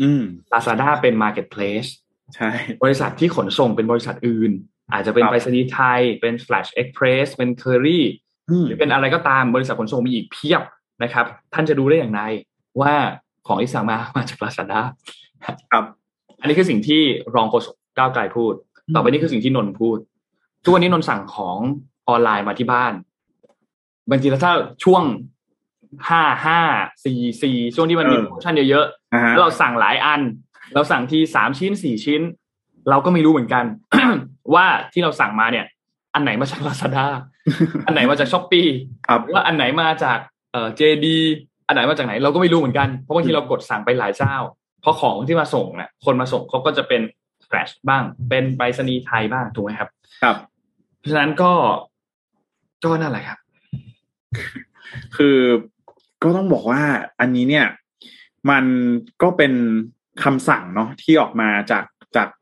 อืม Lazada เป็น Marketplace ใช่ บริษัทที่ขนส่งเป็นบริษัทอื่น อาจจะเป็นครับไปรษณีย์ไทย เป็น Flash Express เป็น Curry อืมหรือเป็นอะไรก็ตามบริษัทขนส่งมีอีกเพียบนะครับ ท่านจะดูได้อย่างไรว่าของที่สั่งมามาจาก Lazada ครับ อันนี้คือสิ่งที่รองโฆษกก้าวไกลพูด ต่อไปนี้คือสิ่งที่นนท์พูด ทุกวันนี้นนท์สั่งของออนไลน์มาที่บ้าน บางทีแล้วถ้าช่วงห้าห้าสี่สี่ช่วงที่มันมีเออโปรโมชั่นเยอะนะๆฮะแล้วเราสั่งหลายอัน เราสั่งทีสามชิ้นสี่ชิ้น เราก็ไม่รู้เหมือนกัน ว่าที่เราสั่งมาเนี่ย อันไหนมาจากลาซาด้าอันไหนมาจากช้อปปีครับว่าอันไหนมาจากเอ่อ JD อันไหนมาจากไหนเราก็ไม่รู้เหมือนกันเพราะบางทีเรากดสั่งไปหลายเจ้า เพราะของที่มาส่งเนี่ยคนมาส่งเขาก็จะเป็น Flash บ้าง เป็นไปรษณีย์ไทยบ้างถูกไหมครับ ครับ เพราะฉะนั้นก็ก็นั่นแหละครับ คือก็ต้องบอกว่าอันนี้เนี่ย มันก็เป็นคำสั่งเนาะที่ออกมาจากจากเอ่อ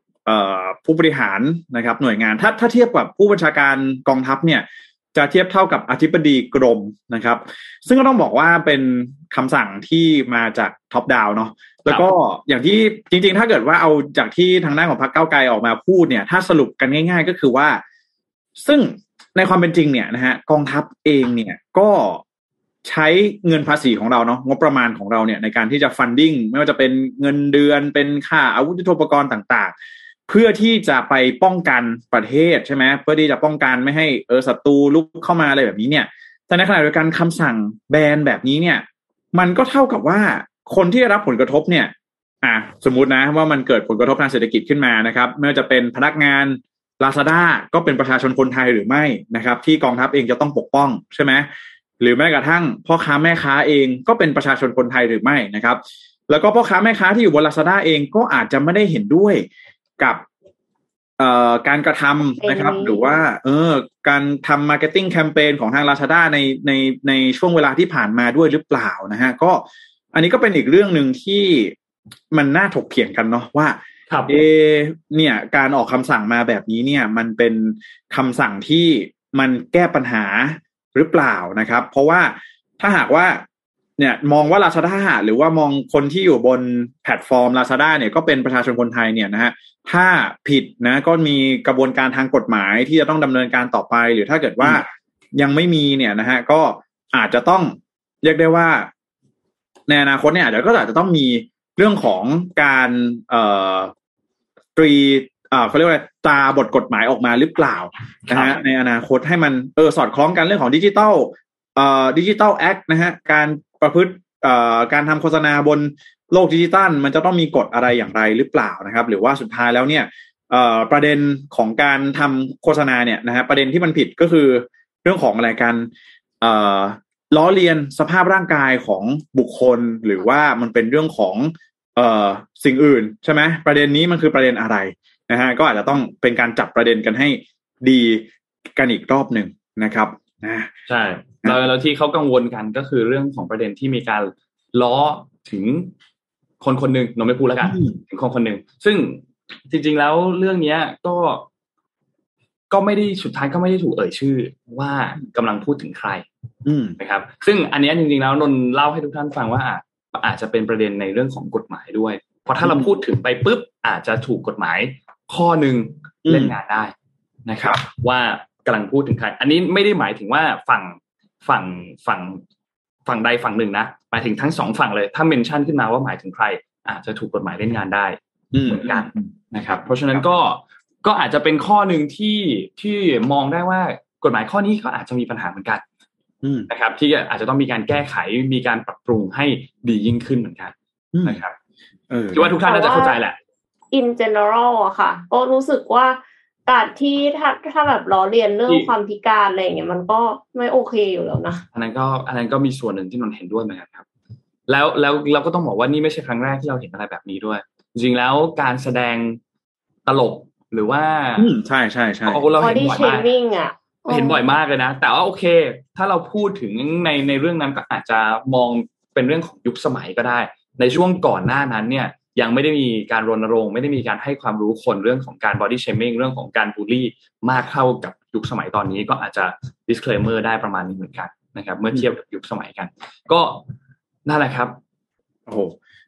ผู้บริหารนะครับ หน่วยงานถ้าถ้าเทียบกับผู้บัญชาการกองทัพเนี่ยจะเทียบเท่ากับอธิบดีกรมนะครับ ซึ่งก็ต้องบอกว่าเป็นคำสั่งที่มาจากท็อปดาวเนาะแล้วก็อย่างที่จริง ๆ ถ้าเกิดว่าเอาจากที่ทางด้านของพรรคเก้าไกลออกมาพูดเนี่ย ถ้าสรุปกันง่าย ๆ ก็คือว่า ซึ่งในความเป็นจริงเนี่ยนะฮะกองทัพเองเนี่ยก็ใช้เงินภาษีของเราเนาะงบประมาณของเราเนี่ยในการที่จะฟันดิ้งไม่ว่าจะเป็นเงินเดือนเป็นค่าอาวุธยุทโธปกรณ์ต่างๆ เพื่อที่จะไปป้องกันประเทศใช่ไหมเพื่อที่จะป้องกันไม่ให้เออศัตรูลุกเข้ามาอะไรแบบนี้เนี่ย แต่ในขณะเดียวกันคำสั่งแบนแบบนี้เนี่ย มันก็เท่ากับว่าคนที่ได้รับผลกระทบเนี่ย อะสมมุตินะว่ามันเกิดผลกระทบทางเศรษฐกิจขึ้นมานะครับ ไม่ว่าจะเป็นพนักงานลาซาด้าก็เป็นประชาชนคนไทยหรือไม่นะครับ ที่กองทัพเองจะต้องปกป้องใช่ไหมหรือแม้กระทั่งพ่อค้าแม่ค้าเองก็เป็นประชาชนคนไทยหรือไม่นะครับ แล้วก็พ่อค้าแม่ค้าที่อยู่บนลาซาด้าเองก็อาจจะไม่ได้เห็นด้วย กับเอ่อการกระทำนะครับ หรือว่า เออ การทำ marketing แคมเปญของทางลาซาด้าในในในช่วงเวลาที่ผ่านมาด้วยหรือเปล่านะฮะ ก็อันนี้ก็เป็นอีกเรื่องหนึ่งที่มันน่าถกเถียงกันเนาะว่าครับเอเนี่ย การออกคำสั่งมาแบบนี้เนี่ย มันเป็นคำสั่งที่มันแก้ปัญหาหรือเปล่านะครับ เพราะว่าถ้าหากว่า เนี่ยมองว่า Lazada หรือว่ามองคนที่อยู่บนแพลตฟอร์ม Lazada เนี่ยก็เป็นประชาชนคนไทยเนี่ยนะฮะถ้าผิดนะก็มีกระบวนการทางกฎหมายที่จะต้องดำเนินการต่อไป หรือถ้าเกิดว่ายังไม่มีเนี่ยนะฮะก็อาจจะต้องเรียกได้ว่าในอนาคตเนี่ยอาจจะก็อาจจะต้องมีเรื่องของการเอ่อตรีเอ่อเขาเรียกว่าอะไรตราบทกฎหมายออกมาหรือเปล่านะฮะในอนาคตให้มันเออสอดคล้องกันเรื่องของดิจิตอลเอ่อ digital act นะฮะการ ประพฤติการทำโฆษณาบนโลกดิจิตัลมันจะต้องมีกฎอะไรอย่างไรหรือเปล่านะครับ หรือว่าสุดท้ายแล้วเนี่ยประเด็นของการทำโฆษณาเนี่ยนะฮะประเด็นที่มันผิดก็คือเรื่องของอะไรกันล้อเลียนสภาพร่างกายของบุคคลหรือว่ามันเป็นเรื่องของเออสิ่งอื่นใช่ไหมประเด็นนี้มันคือประเด็นอะไรนะฮะก็อาจจะต้องเป็นการจับประเด็นกันให้ดีกันอีกรอบหนึ่งนะครับนะใช่ แล้วแล้วที่เขากังวลกันก็คือเรื่องของประเด็นที่มีการล้อถึงคนคนหนึ่งเราไม่พูดแล้วกันอืมถึงคนคนหนึ่งซึ่งจริง ๆ แล้วเรื่องเนี้ยก็ก็ไม่ได้สุดท้ายก็ไม่ได้ถูกเอ่ยชื่อ ว่ากำลังพูดถึงใคร อืมนะครับ ซึ่งอันเนี้ยจริงๆแล้วนนท์เล่าให้ทุกท่านฟังว่าอาจอาจจะเป็นประเด็นในเรื่องของกฎหมายด้วย เพราะถ้าเราพูดถึงไปปุ๊บ อาจจะถูกกฎหมายข้อหนึ่งอืมเล่นงานได้นะครับ ว่ากำลังพูดถึงใคร อันนี้ไม่ได้หมายถึงว่าฝั่ง ฝั่งฝั่งฝั่งใดฝั่งหนึ่งนะหมายถึงทั้งสองฝั่งเลย ถ้าเมนชั่นขึ้นมาว่าหมายถึงใครอาจจะถูกกฎหมายเล่นงานได้อืมเหมือนกันนะครับ เพราะฉะนั้นก็ก็อาจจะเป็นข้อหนึ่งที่ที่มองได้ว่ากฎหมายข้อนี้ก็อาจจะมีปัญหาเหมือนกันอืมนะครับ ที่อาจจะต้องมีการแก้ไขมีการปรับปรุงให้ดียิ่งขึ้นเหมือนกันอืมนะครับเออคิดว่าทุกท่านน่าจะเข้าใจแหละ in general อะค่ะก็รู้สึกว่า การที่ถ้าถ้าแบบล้อเลียนเรื่องที่ความพิการอะไรอย่างเงี้ยมันก็ไม่โอเคอยู่แล้วนะอันนั้นก็อันนั้นก็มีส่วนหนึ่งที่นนท์เห็นด้วยเหมือนกันครับ แล้วแล้วเราก็ต้องบอกว่านี่ไม่ใช่ครั้งแรกที่เราเห็นอะไรแบบนี้ด้วย จริงๆแล้วการแสดงตลกหรือว่าอืมใช่ใช่ใช่เราเห็น body บ่อยมาก shaming อะเห็นบ่อยมากเลยนะ แต่ว่าโอเค ถ้าเราพูดถึงในในเรื่องนั้นก็อาจจะมองเป็นเรื่องของยุคสมัยก็ได้ ในช่วงก่อนหน้านั้นเนี่ย ยังไม่ได้มีการรณรงค์ ไม่ได้มีการให้ความรู้คนเรื่องของการ body shaming เรื่องของการบูลลี่มากเท่ากับยุคสมัยตอนนี้ก็อาจจะ disclaimer ได้ประมาณนี้เหมือนกันนะครับ เมื่อเทียบกับยุคสมัยกัน ก็นั่นแหละครับโอ้โห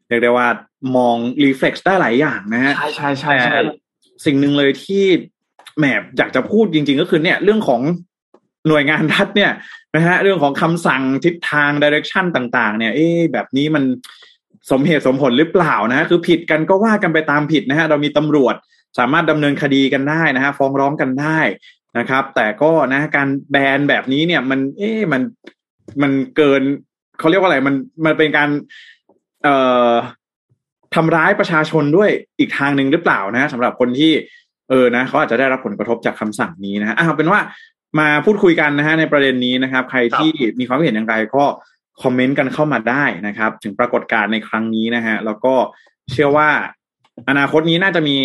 เรียกได้ว่ามองรีเฟล็กซ์ได้หลายอย่างนะฮะใช่ใช่ใช่ใช่แต่สิ่งหนึ่งเลยที่แหมอยากจะพูดจริง ๆ ก็คือเนี่ยเรื่องของหน่วยงานรัฐเนี่ยนะฮะเรื่องของคำสั่งทิศทางดิเรกชันต่าง ๆ เนี่ย เอ๊ะแบบนี้มัน สมเหตุสมผลหรือเปล่านะฮะคือผิดกันก็ว่ากันไปตามผิดนะฮะเรามีตำรวจสามารถดำเนินคดีกันได้นะฮะฟ้องร้องกันได้นะครับ แต่ก็นะการแบนแบบนี้เนี่ยมัน เอ๊ะมันมันเกินเขาเรียกว่าอะไรมันมันเป็นการ เอ่อทำร้ายประชาชนด้วยอีกทางหนึ่งหรือเปล่านะสำหรับคนที่เออนะเขาอาจจะได้รับผลกระทบจากคำสั่งนี้นะฮะเอาเป็นว่ามาพูดคุยกันนะฮะในประเด็นนี้นะครับ ใครที่มีความเห็นอย่างไรก็ คอมเมนต์กันเข้ามาได้นะครับ ถึงปรากฏการณ์ในครั้งนี้นะฮะแล้วก็เชื่อว่าอนาคตนี้น่าจะมี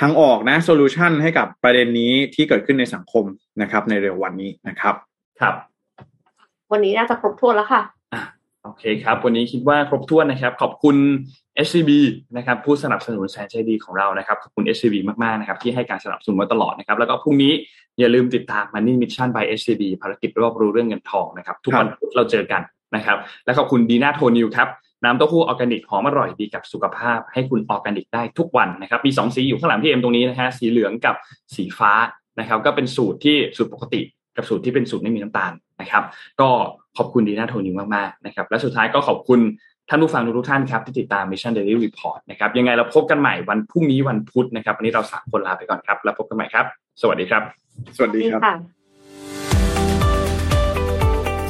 ทางออกนะโซลูชันให้กับประเด็นนี้ที่เกิดขึ้นในสังคมนะครับ ในเร็ววันนี้นะครับ ครับ วันนี้น่าจะครบถ้วนแล้วค่ะโอเคครับ วันนี้คิดว่าครบถ้วนนะครับ ขอบคุณ SCB นะครับ ผู้สนับสนุนแสนใจดีของเรานะครับ ขอบคุณ SCB มากๆนะครับ ที่ให้การสนับสนุนมาตลอดนะครับ แล้วก็พรุ่งนี้อย่าลืมติดตาม Money Mission by SCB ภารกิจรอบรู้เรื่องเงินทองนะครับ ทุกวันพุธเราเจอกัน นะครับ และขอบคุณดีน่าโทนิวครับน้ำเต้าหู้ออร์แกนิกหอมอร่อยดีกับสุขภาพ ให้คุณออร์แกนิกได้ทุกวันนะครับมี2สีอยู่ข้างหลังพี่เอ็มตรงนี้นะฮะสีเหลืองกับสีฟ้านะครับ ก็เป็นสูตรที่สูตรปกติ กับสูตรที่เป็นสูตรไม่มีน้ำตาลนะครับ ก็ขอบคุณดีน่าโทนิวมากๆนะครับและสุดท้ายก็ขอบคุณท่านผู้ฟังทุกท่านครับที่ติดตาม Mission Daily Report นะครับยังไงเราพบกันใหม่วันพรุ่งนี้วันพุธนะครับวันนี้เราสามคนลาไปก่อนครับ แล้วพบกันใหม่ครับ สวัสดีครับ สวัสดีครับ